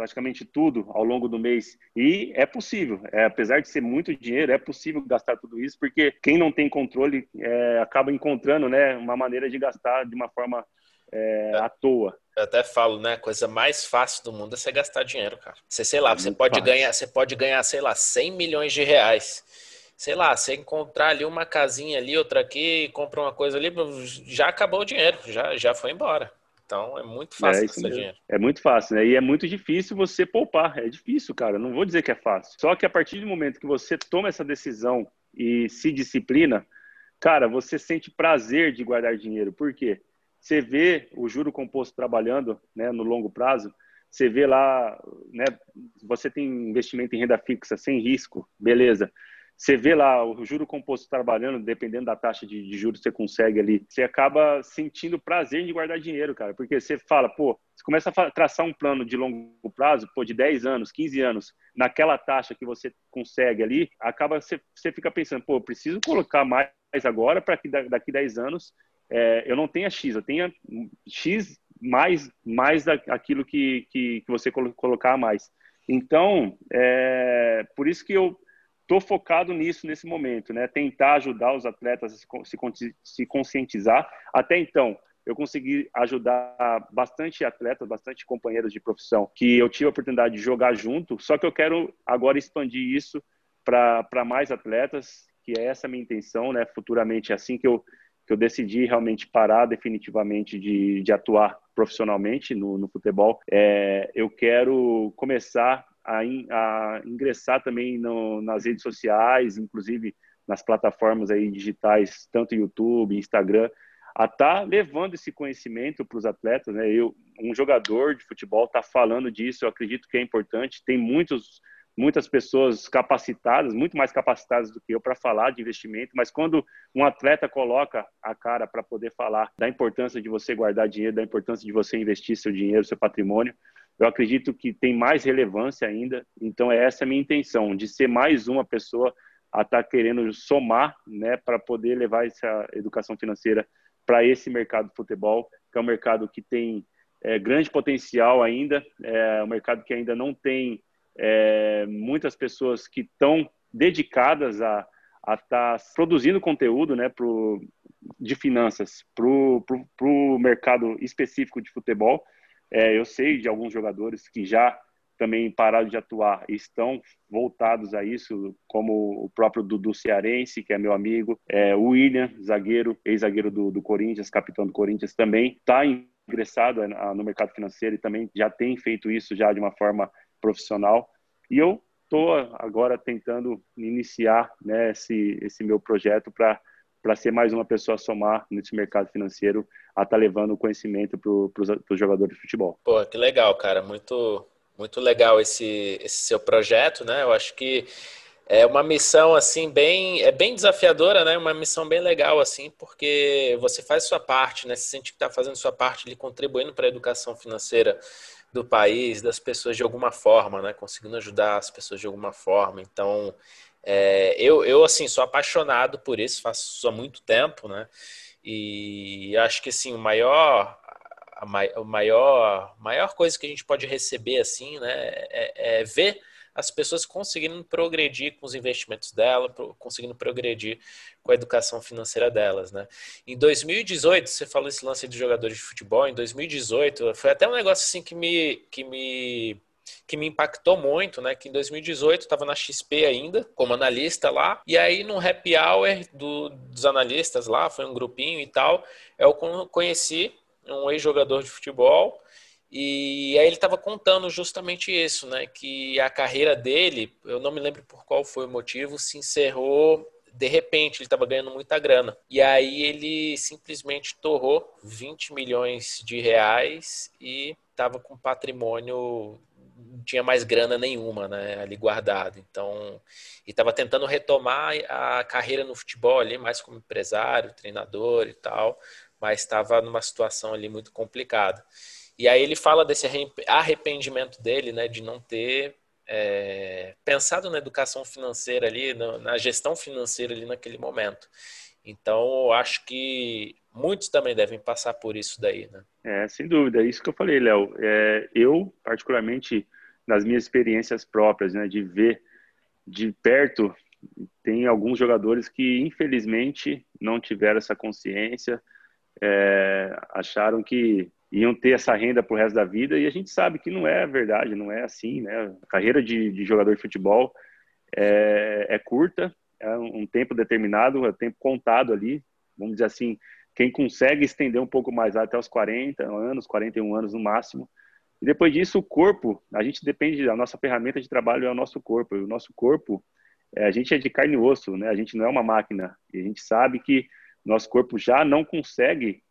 praticamente tudo ao longo do mês. E é possível, é, apesar de ser muito dinheiro, é possível gastar tudo isso, porque quem não tem controle é, acaba encontrando né, uma maneira de gastar de uma forma é, à toa. Eu até falo, né? A coisa mais fácil do mundo é você gastar dinheiro, cara. Você, sei lá, é você pode fácil. ganhar, você pode ganhar, sei lá, 100 milhões de reais. Sei lá, você encontrar ali uma casinha ali, outra aqui, compra uma coisa ali, já acabou o dinheiro, já, já foi embora. Então é muito fácil é, dinheiro. É muito fácil, né? E é muito difícil você poupar. É difícil, cara. Não vou dizer que é fácil. Só que a partir do momento que você toma essa decisão e se disciplina, cara, você sente prazer de guardar dinheiro. Por quê? Você vê o juro composto trabalhando né, no longo prazo, você vê lá, né, você tem investimento em renda fixa sem risco, beleza. Você vê lá o juro composto trabalhando, dependendo da taxa de, de juros que você consegue ali, você acaba sentindo prazer em guardar dinheiro, cara, porque você fala, pô, você começa a traçar um plano de longo prazo, pô, de 10 anos, 15 anos, naquela taxa que você consegue ali, acaba você, você fica pensando, pô, preciso colocar mais agora para que daqui 10 anos é, eu não tenha X, eu tenha X mais, mais aquilo que, que, que você colocar a mais. Então, é, por isso que eu estou focado nisso nesse momento, né? Tentar ajudar os atletas a se, se conscientizar. Até então, eu consegui ajudar bastante atletas, bastante companheiros de profissão que eu tive a oportunidade de jogar junto, só que eu quero agora expandir isso para mais atletas, que é essa a minha intenção, né? Futuramente, assim que eu que eu decidi realmente parar definitivamente de, de atuar profissionalmente no, no futebol, é, eu quero começar a, in, a ingressar também no, nas redes sociais, inclusive nas plataformas aí digitais, tanto YouTube, Instagram, a tá levando esse conhecimento para os atletas, né? Eu, um jogador de futebol está falando disso, eu acredito que é importante. Tem muitos muitas pessoas capacitadas, muito mais capacitadas do que eu para falar de investimento, mas quando um atleta coloca a cara para poder falar da importância de você guardar dinheiro, da importância de você investir seu dinheiro, seu patrimônio, eu acredito que tem mais relevância ainda. Então, é essa a minha intenção, de ser mais uma pessoa a estar tá querendo somar, né, para poder levar essa educação financeira para esse mercado de futebol, que é um mercado que tem é, grande potencial ainda, é um mercado que ainda não tem é, muitas pessoas que estão dedicadas a estar tá produzindo conteúdo né, pro, de finanças para o mercado específico de futebol. É, eu sei de alguns jogadores que já também pararam de atuar e estão voltados a isso, como o próprio Dudu Cearense, que é meu amigo, é, o William, zagueiro, ex-zagueiro do, do Corinthians, capitão do Corinthians, também está ingressado no mercado financeiro e também já tem feito isso já de uma forma profissional. E eu estou agora tentando iniciar né, esse, esse meu projeto para para ser mais uma pessoa a somar nesse mercado financeiro, a estar tá levando o conhecimento para os jogadores de futebol. Pô, que legal, cara. Muito, muito legal esse, esse seu projeto, né? Eu acho que é uma missão assim bem é bem desafiadora, né? Uma missão bem legal assim, porque você faz sua parte, né? Se sente que está fazendo sua parte, ali, contribuindo para a educação financeira do país, das pessoas de alguma forma, né? Conseguindo ajudar as pessoas de alguma forma. Então, é, eu, eu, assim, sou apaixonado por isso, faço há muito tempo, né? E acho que, assim, o maior, a maior, maior coisa que a gente pode receber, assim, né? É, é ver as pessoas conseguindo progredir com os investimentos dela, conseguindo progredir com a educação financeira delas, né? Em 2018, você falou esse lance de jogadores de futebol, em 2018, foi até um negócio assim que me que me que me impactou muito, né? Que em 2018 estava na XP ainda, como analista lá, e aí num happy hour do, dos analistas lá, foi um grupinho e tal, eu conheci um ex-jogador de futebol e aí ele estava contando justamente isso, né? Que a carreira dele, eu não me lembro por qual foi o motivo, se encerrou de repente, ele estava ganhando muita grana. E aí ele simplesmente torrou 20 milhões de reais e estava com patrimônio não tinha mais grana nenhuma, né, ali guardado. Então, e estava tentando retomar a carreira no futebol ali, mais como empresário, treinador e tal, mas estava numa situação ali muito complicada. E aí ele fala desse arrependimento dele, né, de não ter é, pensado na educação financeira ali, na gestão financeira ali naquele momento. Então, eu acho que muitos também devem passar por isso daí, né? É, sem dúvida, é isso que eu falei, Léo. É, eu, particularmente, nas minhas experiências próprias, né, de ver de perto, tem alguns jogadores que, infelizmente, não tiveram essa consciência, é, acharam que iam ter essa renda pro resto da vida e a gente sabe que não é verdade, não é assim, né? A carreira de, de jogador de futebol é, é, curta, é um tempo determinado, é tempo contado ali, vamos dizer assim, quem consegue estender um pouco mais até os 40 anos, 41 anos no máximo, e depois disso o corpo, a gente depende, a nossa ferramenta de trabalho é o nosso corpo, e o nosso corpo, é, a gente é de carne e osso, né? A gente não é uma máquina, e a gente sabe que nosso corpo já não consegue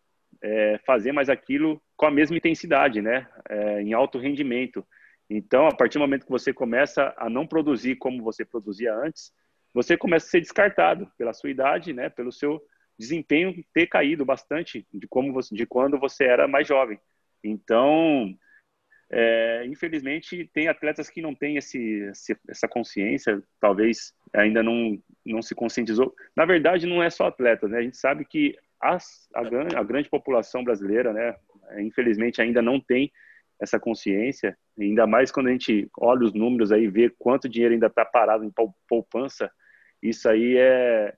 é, fazer mais aquilo com a mesma intensidade, né? É, em alto rendimento. Então, a partir do momento que você começa a não produzir como você produzia antes, você começa a ser descartado pela sua idade, né? Pelo seu desempenho ter caído bastante de como você, de quando você era mais jovem. Então, é, infelizmente, tem atletas que não têm esse, essa consciência, talvez ainda não, não se conscientizou. Na verdade, não é só atletas, né? A gente sabe que as, a, a grande população brasileira, né, infelizmente ainda não tem essa consciência, ainda mais quando a gente olha os números aí, vê quanto dinheiro ainda está parado em poupança, isso aí é,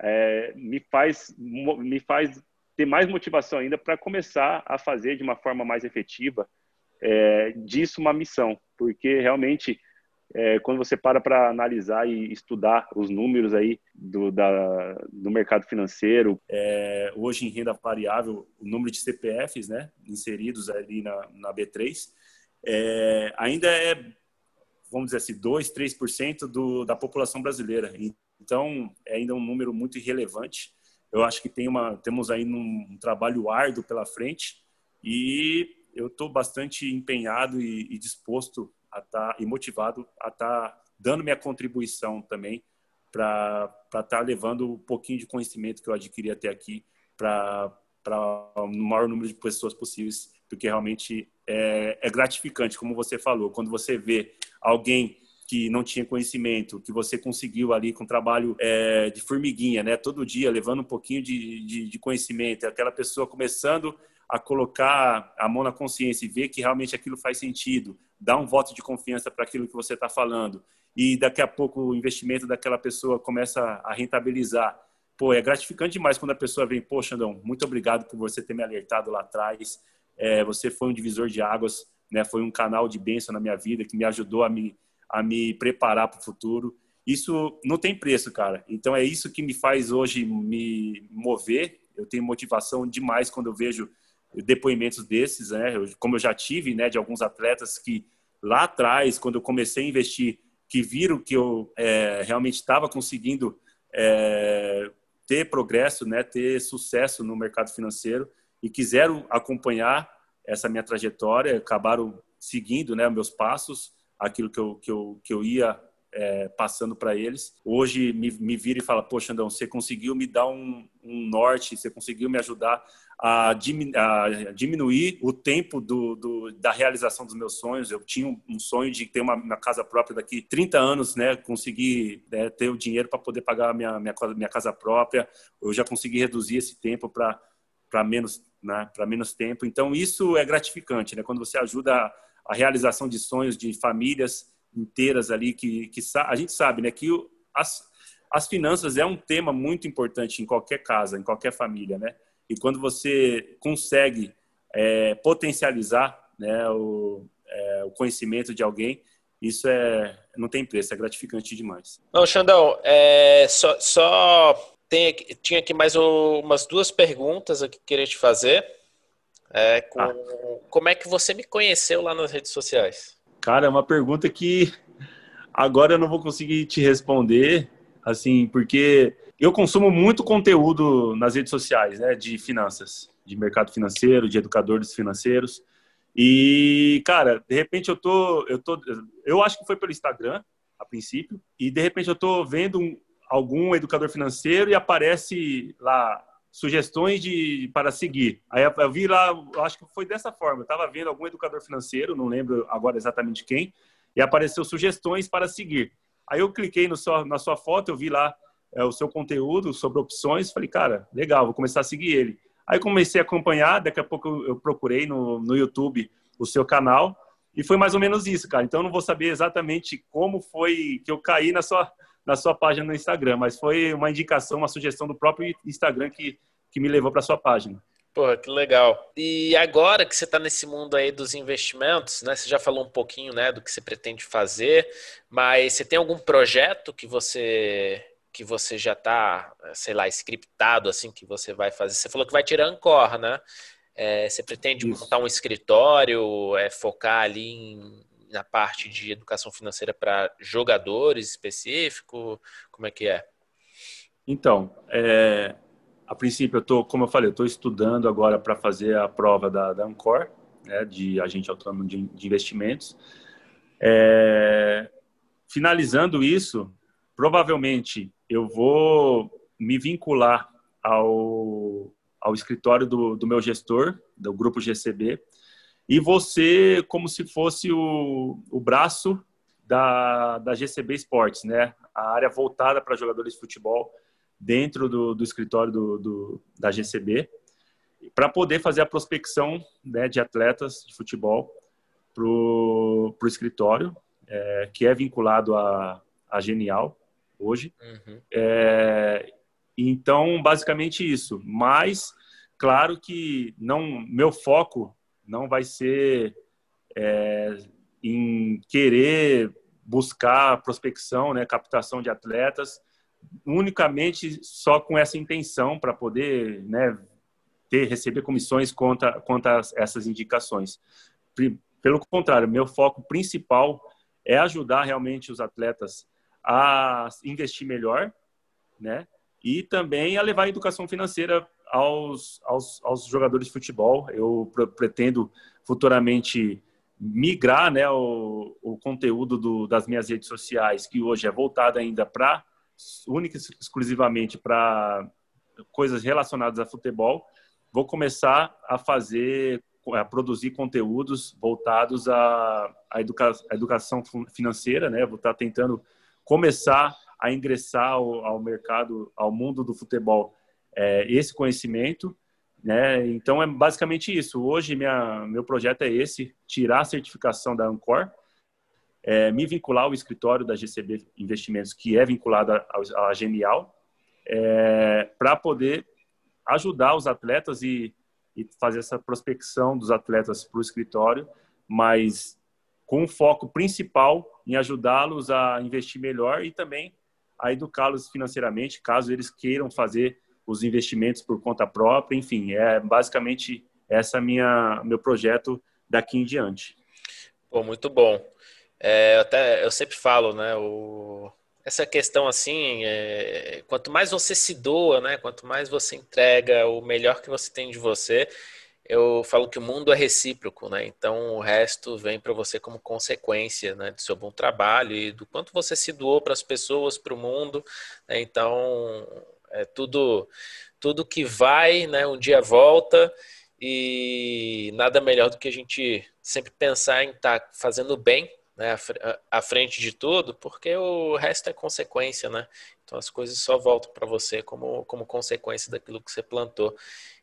é, me faz me faz ter mais motivação ainda para começar a fazer de uma forma mais efetiva é, disso uma missão, porque realmente é, quando você para para analisar e estudar os números aí do, da, do mercado financeiro. É, hoje em renda variável, o número de CPFs né, inseridos ali na, na B3 é, ainda é, vamos dizer assim, 2, 3% do, da população brasileira. Então, é ainda um número muito irrelevante. Eu acho que tem uma, temos aí um, um trabalho árduo pela frente e eu estou bastante empenhado e, e disposto a tá, e motivado a estar tá dando minha contribuição também para estar tá levando um pouquinho de conhecimento que eu adquiri até aqui para o maior número de pessoas possíveis, porque realmente é, é gratificante, como você falou, quando você vê alguém que não tinha conhecimento, que você conseguiu ali com trabalho é, de formiguinha, né? Todo dia levando um pouquinho de, de, de, conhecimento, aquela pessoa começando a colocar a mão na consciência e ver que realmente aquilo faz sentido, dar um voto de confiança para aquilo que você está falando e daqui a pouco o investimento daquela pessoa começa a rentabilizar. Pô, é gratificante demais quando a pessoa vem, poxa, Andão, muito obrigado por você ter me alertado lá atrás. É, você foi um divisor de águas, né? Foi um canal de bênção na minha vida que me ajudou a me a me preparar para o futuro. Isso não tem preço, cara. Então é isso que me faz hoje me mover. Eu tenho motivação demais quando eu vejo depoimentos desses, né? Como eu já tive, né, de alguns atletas que lá atrás, quando eu comecei a investir, que viram que eu é, realmente estava conseguindo é, ter progresso, né, ter sucesso no mercado financeiro e quiseram acompanhar essa minha trajetória, acabaram seguindo, né, meus passos, aquilo que eu, que eu, que eu ia é, passando para eles. Hoje me, me vira e fala, poxa, Andão, você conseguiu me dar um, um norte, você conseguiu me ajudar a, a diminuir o tempo do, do, da realização dos meus sonhos. Eu tinha um, sonho de ter uma, uma, casa própria daqui 30 anos, né? Conseguir né, ter o dinheiro para poder pagar minha, minha, minha casa própria. Eu já consegui reduzir esse tempo para menos, né, para menos tempo. Então isso é gratificante, né? Quando você ajuda a, realização de sonhos de famílias inteiras ali que, que a gente sabe, né, que as, as finanças é um tema muito importante em qualquer casa, em qualquer família, né? E quando você consegue é, potencializar né, o, é, o conhecimento de alguém, isso é não tem preço, é gratificante demais. Não, Xandão, é, só, só tem, tinha aqui mais umas duas perguntas que queria te fazer. É, com, ah. Como é que você me conheceu lá nas redes sociais? Cara, é uma pergunta que agora eu não vou conseguir te responder, assim, porque eu consumo muito conteúdo nas redes sociais, né, de finanças, de mercado financeiro, de educadores financeiros. E, cara, de repente eu tô, eu tô, eu acho que foi pelo Instagram, a princípio, e de repente eu tô vendo um, algum educador financeiro e aparece lá sugestões de para seguir. Aí eu vi lá, eu acho que foi dessa forma, eu estava vendo algum educador financeiro, não lembro agora exatamente quem, e apareceu sugestões para seguir. Aí eu cliquei no sua, na sua foto, eu vi lá é, o seu conteúdo sobre opções, falei, cara, legal, vou começar a seguir ele. Aí comecei a acompanhar, daqui a pouco eu procurei no, no YouTube o seu canal, e foi mais ou menos isso, cara. Então eu não vou saber exatamente como foi que eu caí na sua, na sua página no Instagram, mas foi uma indicação, uma sugestão do próprio Instagram que, que me levou para sua página. Pô, que legal. E agora que você está nesse mundo aí dos investimentos, né? Você já falou um pouquinho, né, do que você pretende fazer, mas você tem algum projeto que você que você já está, sei lá, scriptado assim que você vai fazer? Você falou que vai tirar Ancor, né? É, você pretende Isso. montar um escritório, é, focar ali em, na parte de educação financeira para jogadores específico? Como é que é? Então, é, a princípio, eu tô, como eu falei, eu estou estudando agora para fazer a prova da, da Ancor, né, de agente autônomo de, de investimentos. É, finalizando isso, provavelmente eu vou me vincular ao, ao escritório do, do meu gestor, do grupo GCB, e você como se fosse o, o braço da, da GCB Esportes, né? A área voltada para jogadores de futebol dentro do, do escritório do, do, da GCB para poder fazer a prospecção né, de atletas de futebol para o escritório, é, que é vinculado a, a Genial hoje. Uhum. É, então, basicamente isso. Mas, claro que não, meu foco não vai ser é, em querer buscar prospecção, né, captação de atletas, unicamente só com essa intenção para poder né, ter receber comissões contra, contra essas indicações. Pelo contrário, meu foco principal é ajudar realmente os atletas a investir melhor, né? E também a levar a educação financeira aos, aos, aos jogadores de futebol. Eu pretendo futuramente migrar né, o, o conteúdo do, das minhas redes sociais, que hoje é voltado ainda para única e exclusivamente para coisas relacionadas a futebol, vou começar a fazer, a produzir conteúdos voltados à, à, educa, à educação financeira, né? Vou estar tentando começar a ingressar ao, ao mercado, ao mundo do futebol, é, esse conhecimento, né? Então é basicamente isso. Hoje minha, meu projeto é esse: tirar a certificação da Ancor é, me vincular ao escritório da GCB Investimentos, que é vinculado à Genial, é, para poder ajudar os atletas e, e, fazer essa prospecção dos atletas para o escritório, mas com um foco principal em ajudá-los a investir melhor e também a educá-los financeiramente, caso eles queiram fazer os investimentos por conta própria. Enfim, é basicamente essa minha meu projeto daqui em diante. Pô, muito bom. É, até, eu sempre falo, né? O, essa questão assim, é, quanto mais você se doa, né? Quanto mais você entrega o melhor que você tem de você, eu falo que o mundo é recíproco, né? Então o resto vem para você como consequência, né, do seu bom trabalho e do quanto você se doou para as pessoas, para o mundo. Né? Então é tudo, tudo que vai, né? Um dia volta e nada melhor do que a gente sempre pensar em estar tá fazendo bem né, à frente de tudo, porque o resto é consequência, né? Então as coisas só voltam para você como, como consequência daquilo que você plantou.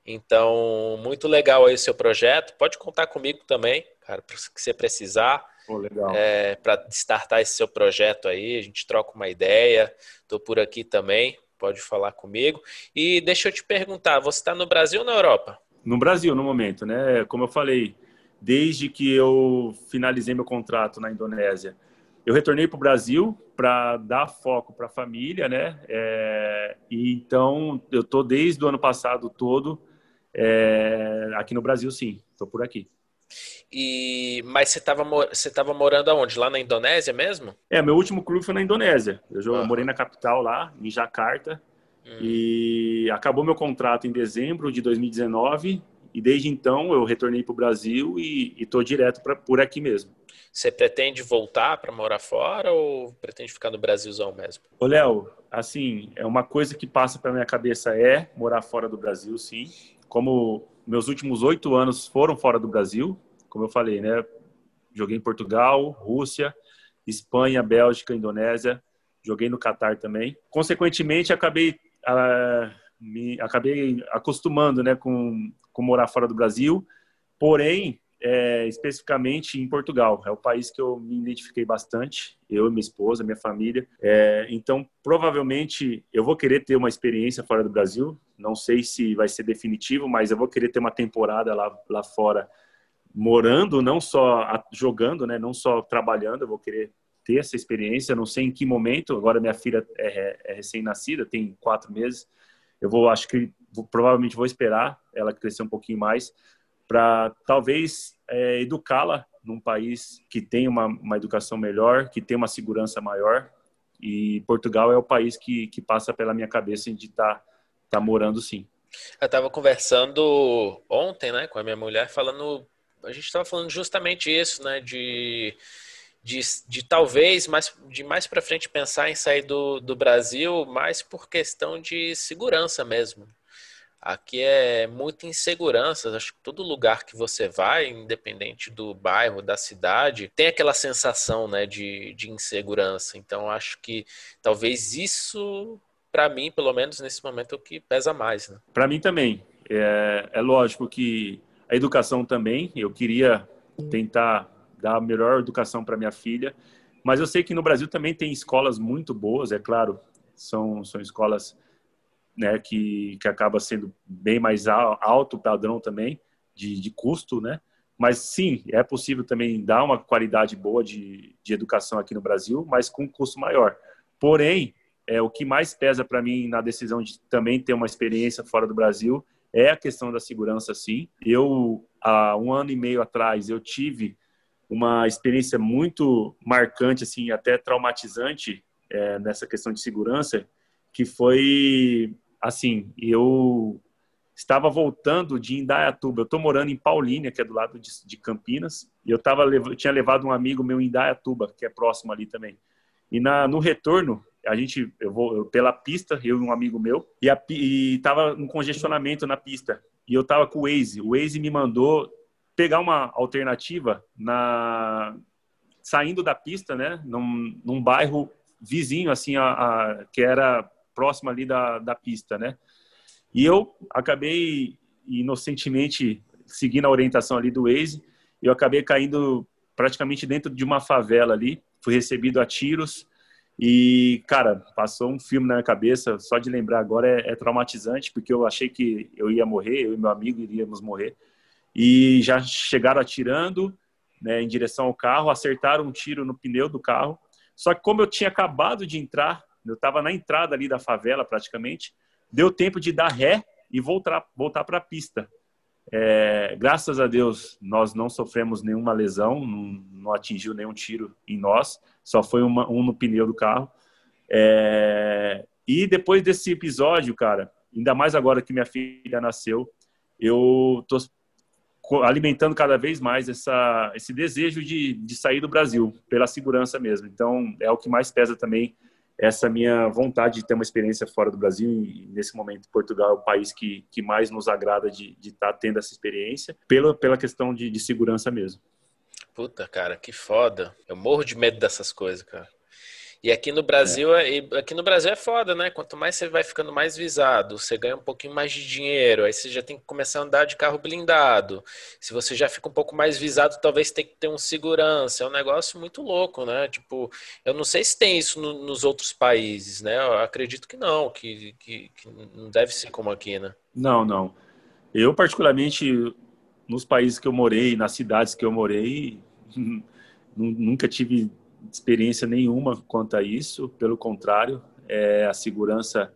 Então, muito legal aí o seu projeto. Pode contar comigo também, cara, para que você precisar. Oh. É, para startar esse seu projeto aí, a gente troca uma ideia. Estou por aqui também, pode falar comigo. E deixa eu te perguntar, você está no Brasil ou na Europa? No Brasil, no momento, né? Como eu falei, desde que eu finalizei meu contrato na Indonésia. Eu retornei para o Brasil para dar foco para a família, né? É, e então eu estou desde o ano passado todo é, aqui no Brasil, sim. Estou por aqui. E mas você estava você tava morando aonde? Lá na Indonésia mesmo? É, meu último clube foi na Indonésia. Eu uhum. morei na capital lá, em Jakarta. Uhum. E acabou meu contrato em dezembro de 2019 e desde então eu retornei para o Brasil e estou direto pra, por aqui mesmo. Você pretende voltar para morar fora ou pretende ficar no Brasilzão mesmo? Ô, Léo, assim, é uma coisa que passa pela minha cabeça é morar fora do Brasil, sim. Como meus últimos oito anos foram fora do Brasil, como eu falei, né? Joguei em Portugal, Rússia, Espanha, Bélgica, Indonésia, joguei no Catar também. Consequentemente, acabei uh, me acabei acostumando, né, com, com morar fora do Brasil. Porém, é, especificamente em Portugal. É o país que eu me identifiquei bastante, eu, minha esposa, minha família. É, então, provavelmente, eu vou querer ter uma experiência fora do Brasil. Não sei se vai ser definitivo, mas eu vou querer ter uma temporada lá, lá fora, morando, não só jogando, né, não só trabalhando. Eu vou querer ter essa experiência. Não sei em que momento. Agora minha filha é, é recém-nascida, tem quatro meses. Eu vou, acho que vou, provavelmente vou esperar ela crescer um pouquinho mais para talvez é, educá-la num país que tem uma, uma educação melhor, que tem uma segurança maior. E Portugal é o país que, que passa pela minha cabeça de estar tá, tá morando sim. Eu estava conversando ontem né, com a minha mulher, falando. A gente estava falando justamente isso, né? De, de, de talvez mais, de mais para frente pensar em sair do, do Brasil, mais por questão de segurança mesmo. Aqui é muita insegurança. Acho que todo lugar que você vai, independente do bairro, da cidade, tem aquela sensação né, de, de insegurança. Então, acho que talvez isso, para mim, pelo menos nesse momento, é o que pesa mais. Né? Para mim também. É, é lógico que a educação também. Eu queria tentar dar a melhor educação para minha filha. Mas eu sei que no Brasil também tem escolas muito boas, é claro. São, são escolas né, que, que acaba sendo bem mais alto padrão também de, de custo, né? Mas sim, é possível também dar uma qualidade boa de, de educação aqui no Brasil, mas com custo maior. Porém, é o que mais pesa para mim na decisão de também ter uma experiência fora do Brasil é a questão da segurança, sim. Eu há um ano e meio atrás eu tive uma experiência muito marcante, assim, até traumatizante é, nessa questão de segurança, que foi assim, eu estava voltando de Indaiatuba. Eu estou morando em Paulínia, que é do lado de, de Campinas, e eu, tava, eu tinha levado um amigo meu em Indaiatuba, que é próximo ali também. E na, no retorno, a gente, eu vou eu, pela pista, eu e um amigo meu, e, a, e tava um congestionamento na pista. E eu tava com o Waze. O Waze me mandou pegar uma alternativa na saindo da pista, né, num, num bairro vizinho, assim, a, a, que era próximo ali da, da pista, né? E eu acabei inocentemente seguindo a orientação ali do Waze, eu acabei caindo praticamente dentro de uma favela ali, fui recebido a tiros e, cara, passou um filme na minha cabeça, só de lembrar agora é, é traumatizante, porque eu achei que eu ia morrer, eu e meu amigo iríamos morrer, e já chegaram atirando né, em direção ao carro, acertaram um tiro no pneu do carro, só que como eu tinha acabado de entrar eu estava na entrada ali da favela, praticamente. Deu tempo de dar ré e voltar, voltar para a pista. É, graças a Deus, nós não sofremos nenhuma lesão, não, não atingiu nenhum tiro em nós, só foi uma, um no pneu do carro. É, e depois desse episódio, cara, ainda mais agora que minha filha nasceu, eu tô alimentando cada vez mais essa, esse desejo de, de sair do Brasil, pela segurança mesmo. Então, é o que mais pesa também essa minha vontade de ter uma experiência fora do Brasil e nesse momento Portugal é o país que, que mais nos agrada de estar tá tendo essa experiência pela, pela questão de, de segurança mesmo. Puta, cara, que foda. Eu morro de medo dessas coisas, cara. E aqui no Brasil é. aqui no Brasil é foda, né? Quanto mais você vai ficando mais visado, você ganha um pouquinho mais de dinheiro, aí você já tem que começar a andar de carro blindado. Se você já fica um pouco mais visado, talvez tem que ter um segurança. É um negócio muito louco, né? Tipo, eu não sei se tem isso no, nos outros países, né? Eu acredito que não, que, que, que não deve ser como aqui, né? Não, não. Eu, particularmente, nos países que eu morei, nas cidades que eu morei, (laughs) nunca tive experiência nenhuma quanto a isso, pelo contrário, é, a segurança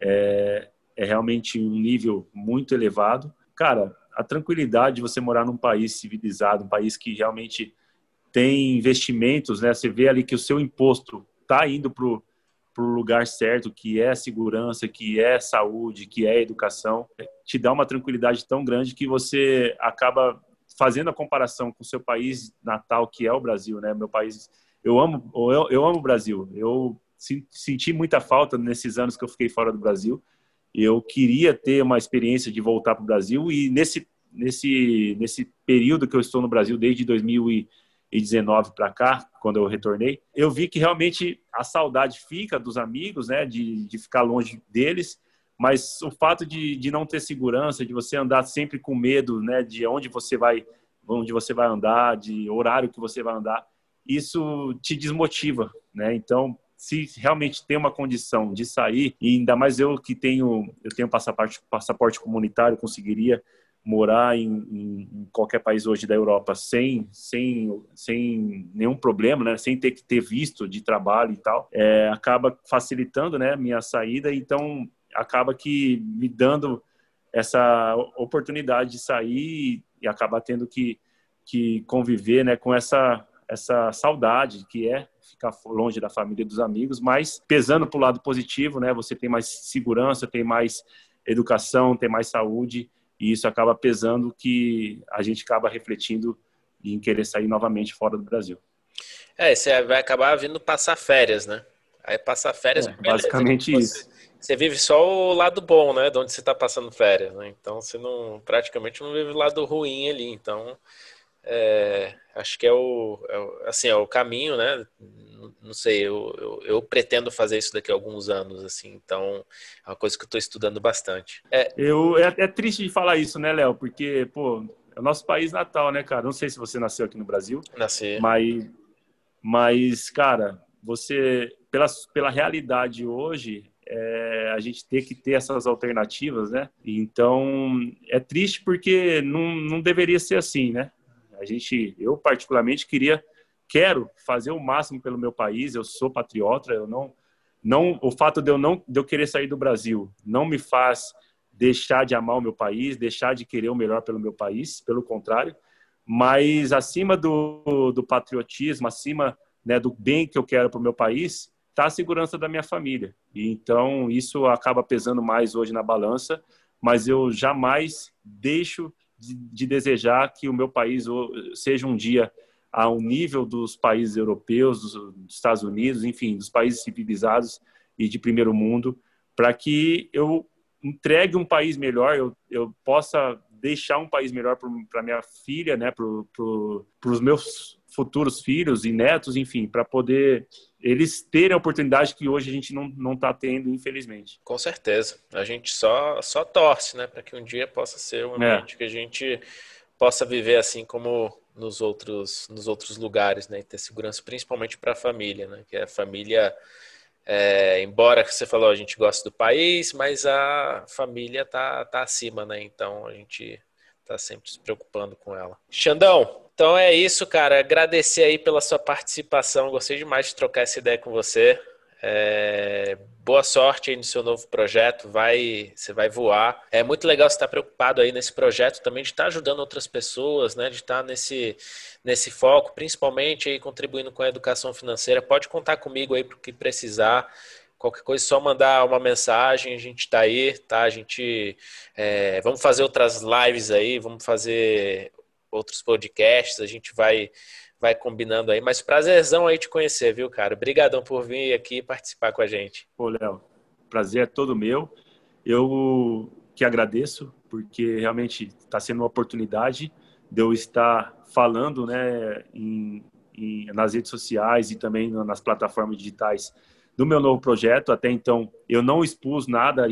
é, é realmente um nível muito elevado. Cara, a tranquilidade de você morar num país civilizado, um país que realmente tem investimentos, né? Você vê ali que o seu imposto está indo para o lugar certo, que é segurança, que é saúde, que é educação, te dá uma tranquilidade tão grande que você acaba fazendo a comparação com o seu país natal, que é o Brasil, né? Meu país eu amo, eu, eu amo o Brasil. Eu senti muita falta nesses anos que eu fiquei fora do Brasil. Eu queria ter uma experiência de voltar para o Brasil e nesse nesse nesse período que eu estou no Brasil desde 2000 e 2019 para cá, quando eu retornei, eu vi que realmente a saudade fica dos amigos, né, de, de ficar longe deles, mas o fato de, de não ter segurança, de você andar sempre com medo, né, de onde você vai, onde você vai andar, de horário que você vai andar, isso te desmotiva, né? Então, se realmente tem uma condição de sair, e ainda mais eu que tenho, eu tenho passaporte, passaporte comunitário, conseguiria morar em, em, qualquer país hoje da Europa sem, sem, sem nenhum problema, né? sem ter que ter visto de trabalho e tal, é, acaba facilitando né, minha saída, então acaba que me dando essa oportunidade de sair e acabar tendo que, que conviver né, com essa, essa saudade que é ficar longe da família e dos amigos, mas pesando para o lado positivo, né, você tem mais segurança, tem mais educação, tem mais saúde, e isso acaba pesando que a gente acaba refletindo em querer sair novamente fora do Brasil. É, você vai acabar vindo passar férias, né? Aí passar férias. É, basicamente você, isso. Você vive só o lado bom, né? De onde você está passando férias, né? Então você não praticamente não vive o lado ruim ali. Então é, acho que é o, é o, assim é o caminho, né? Não sei, eu, eu, eu, pretendo fazer isso daqui a alguns anos, assim. Então é uma coisa que eu estou estudando bastante. É, eu é, é triste de falar isso, né, Léo? Porque pô, é o nosso país natal, né, cara? Não sei se você nasceu aqui no Brasil. Nasci. Mas, mas cara, você pela pela realidade hoje é, a gente ter que ter essas alternativas, né? Então é triste porque não, não deveria ser assim, né? A gente, eu particularmente queria, quero fazer o máximo pelo meu país. Eu sou patriota. Eu não, não, o fato de eu não, de eu querer sair do Brasil, não me faz deixar de amar o meu país, deixar de querer o melhor pelo meu país. Pelo contrário, mas acima do, do patriotismo, acima né, do bem que eu quero para o meu país, está a segurança da minha família. E então isso acaba pesando mais hoje na balança, mas eu jamais deixo de, de desejar que o meu país seja um dia ao nível dos países europeus, dos, dos Estados Unidos, enfim, dos países civilizados e de primeiro mundo, para que eu entregue um país melhor, eu, eu possa deixar um país melhor para minha filha, né, para os meus futuros filhos e netos, enfim, para poder eles terem a oportunidade que hoje a gente não está tendo, infelizmente. Com certeza. A gente só, só torce, né, para que um dia possa ser um é. ambiente é. que a gente possa viver assim como nos outros, nos outros lugares, né, e ter segurança principalmente para a família, né, que a família, é, embora você falou a gente gosta do país, mas a família tá, tá acima, né, então a gente tá sempre se preocupando com ela. Xandão, então é isso, cara. Agradecer aí pela sua participação. Gostei demais de trocar essa ideia com você. É... Boa sorte aí no seu novo projeto. Vai, você vai voar. É muito legal você estar preocupado aí nesse projeto também de estar ajudando outras pessoas, né? De estar nesse, nesse foco, principalmente aí contribuindo com a educação financeira. Pode contar comigo aí para que precisar. Qualquer coisa, só mandar uma mensagem, a gente está aí, tá? A gente é, vamos fazer outras lives aí, vamos fazer outros podcasts, a gente vai vai combinando aí, mas prazerzão aí te conhecer, viu, cara? Obrigadão por vir aqui participar com a gente. Pô, Léo, prazer é todo meu. Eu que agradeço, porque realmente está sendo uma oportunidade de eu estar falando, né, em, em, nas redes sociais e também nas plataformas digitais do meu novo projeto. Até então, eu não expus nada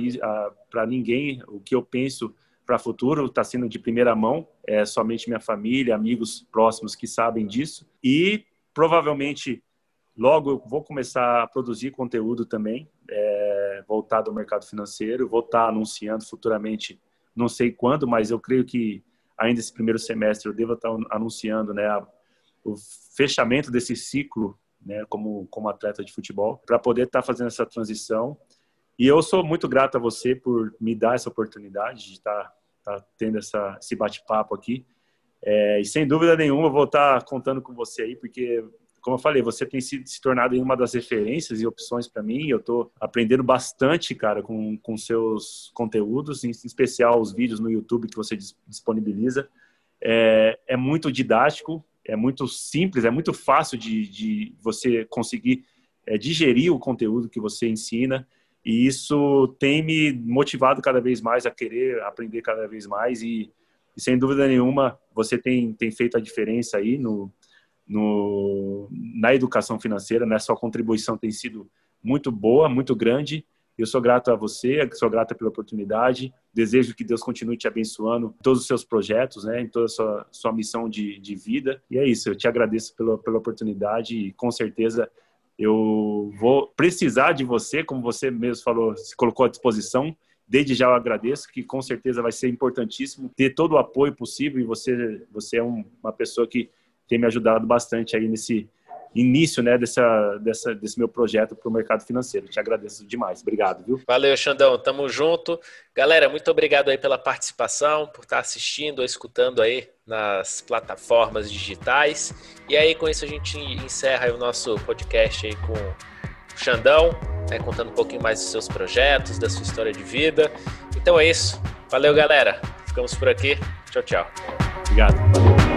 para ninguém o que eu penso para futuro, está sendo de primeira mão, é somente minha família, amigos próximos que sabem disso. E provavelmente logo eu vou começar a produzir conteúdo também, é, voltado ao mercado financeiro. Vou estar tá anunciando futuramente, não sei quando, mas eu creio que ainda esse primeiro semestre eu devo estar tá anunciando né, a, o fechamento desse ciclo né, como, como atleta de futebol, para poder estar tá fazendo essa transição. E eu sou muito grato a você por me dar essa oportunidade de estar tá tendo essa, esse bate-papo aqui. É, e sem dúvida nenhuma, eu vou estar tá contando com você aí, porque, como eu falei, você tem se, se tornado uma das referências e opções para mim. Eu estou aprendendo bastante, cara, com, com seus conteúdos, em especial os vídeos no YouTube que você disponibiliza. É, é muito didático, é muito simples, é muito fácil de, de você conseguir é, digerir o conteúdo que você ensina. E isso tem me motivado cada vez mais a querer aprender cada vez mais. E, e sem dúvida nenhuma, você tem, tem feito a diferença aí no, no, na educação financeira, né? Sua contribuição tem sido muito boa, muito grande. Eu sou grato a você, sou grato pela oportunidade. Desejo que Deus continue te abençoando em todos os seus projetos, né, em toda a sua, sua missão de, de vida. E é isso, eu te agradeço pela, pela oportunidade e com certeza eu vou precisar de você, como você mesmo falou, se colocou à disposição. Desde já eu agradeço, que com certeza vai ser importantíssimo ter todo o apoio possível e você, você é um, uma pessoa que tem me ajudado bastante aí nesse, início né, dessa, dessa, desse meu projeto para o mercado financeiro. Te agradeço demais. Obrigado, viu? Valeu, Xandão. Tamo junto. Galera, muito obrigado aí pela participação, por estar assistindo ou escutando aí nas plataformas digitais. E aí, com isso, a gente encerra o nosso podcast aí com o Xandão, né, contando um pouquinho mais dos seus projetos, da sua história de vida. Então é isso. Valeu, galera. Ficamos por aqui. Tchau, tchau. Obrigado. Valeu.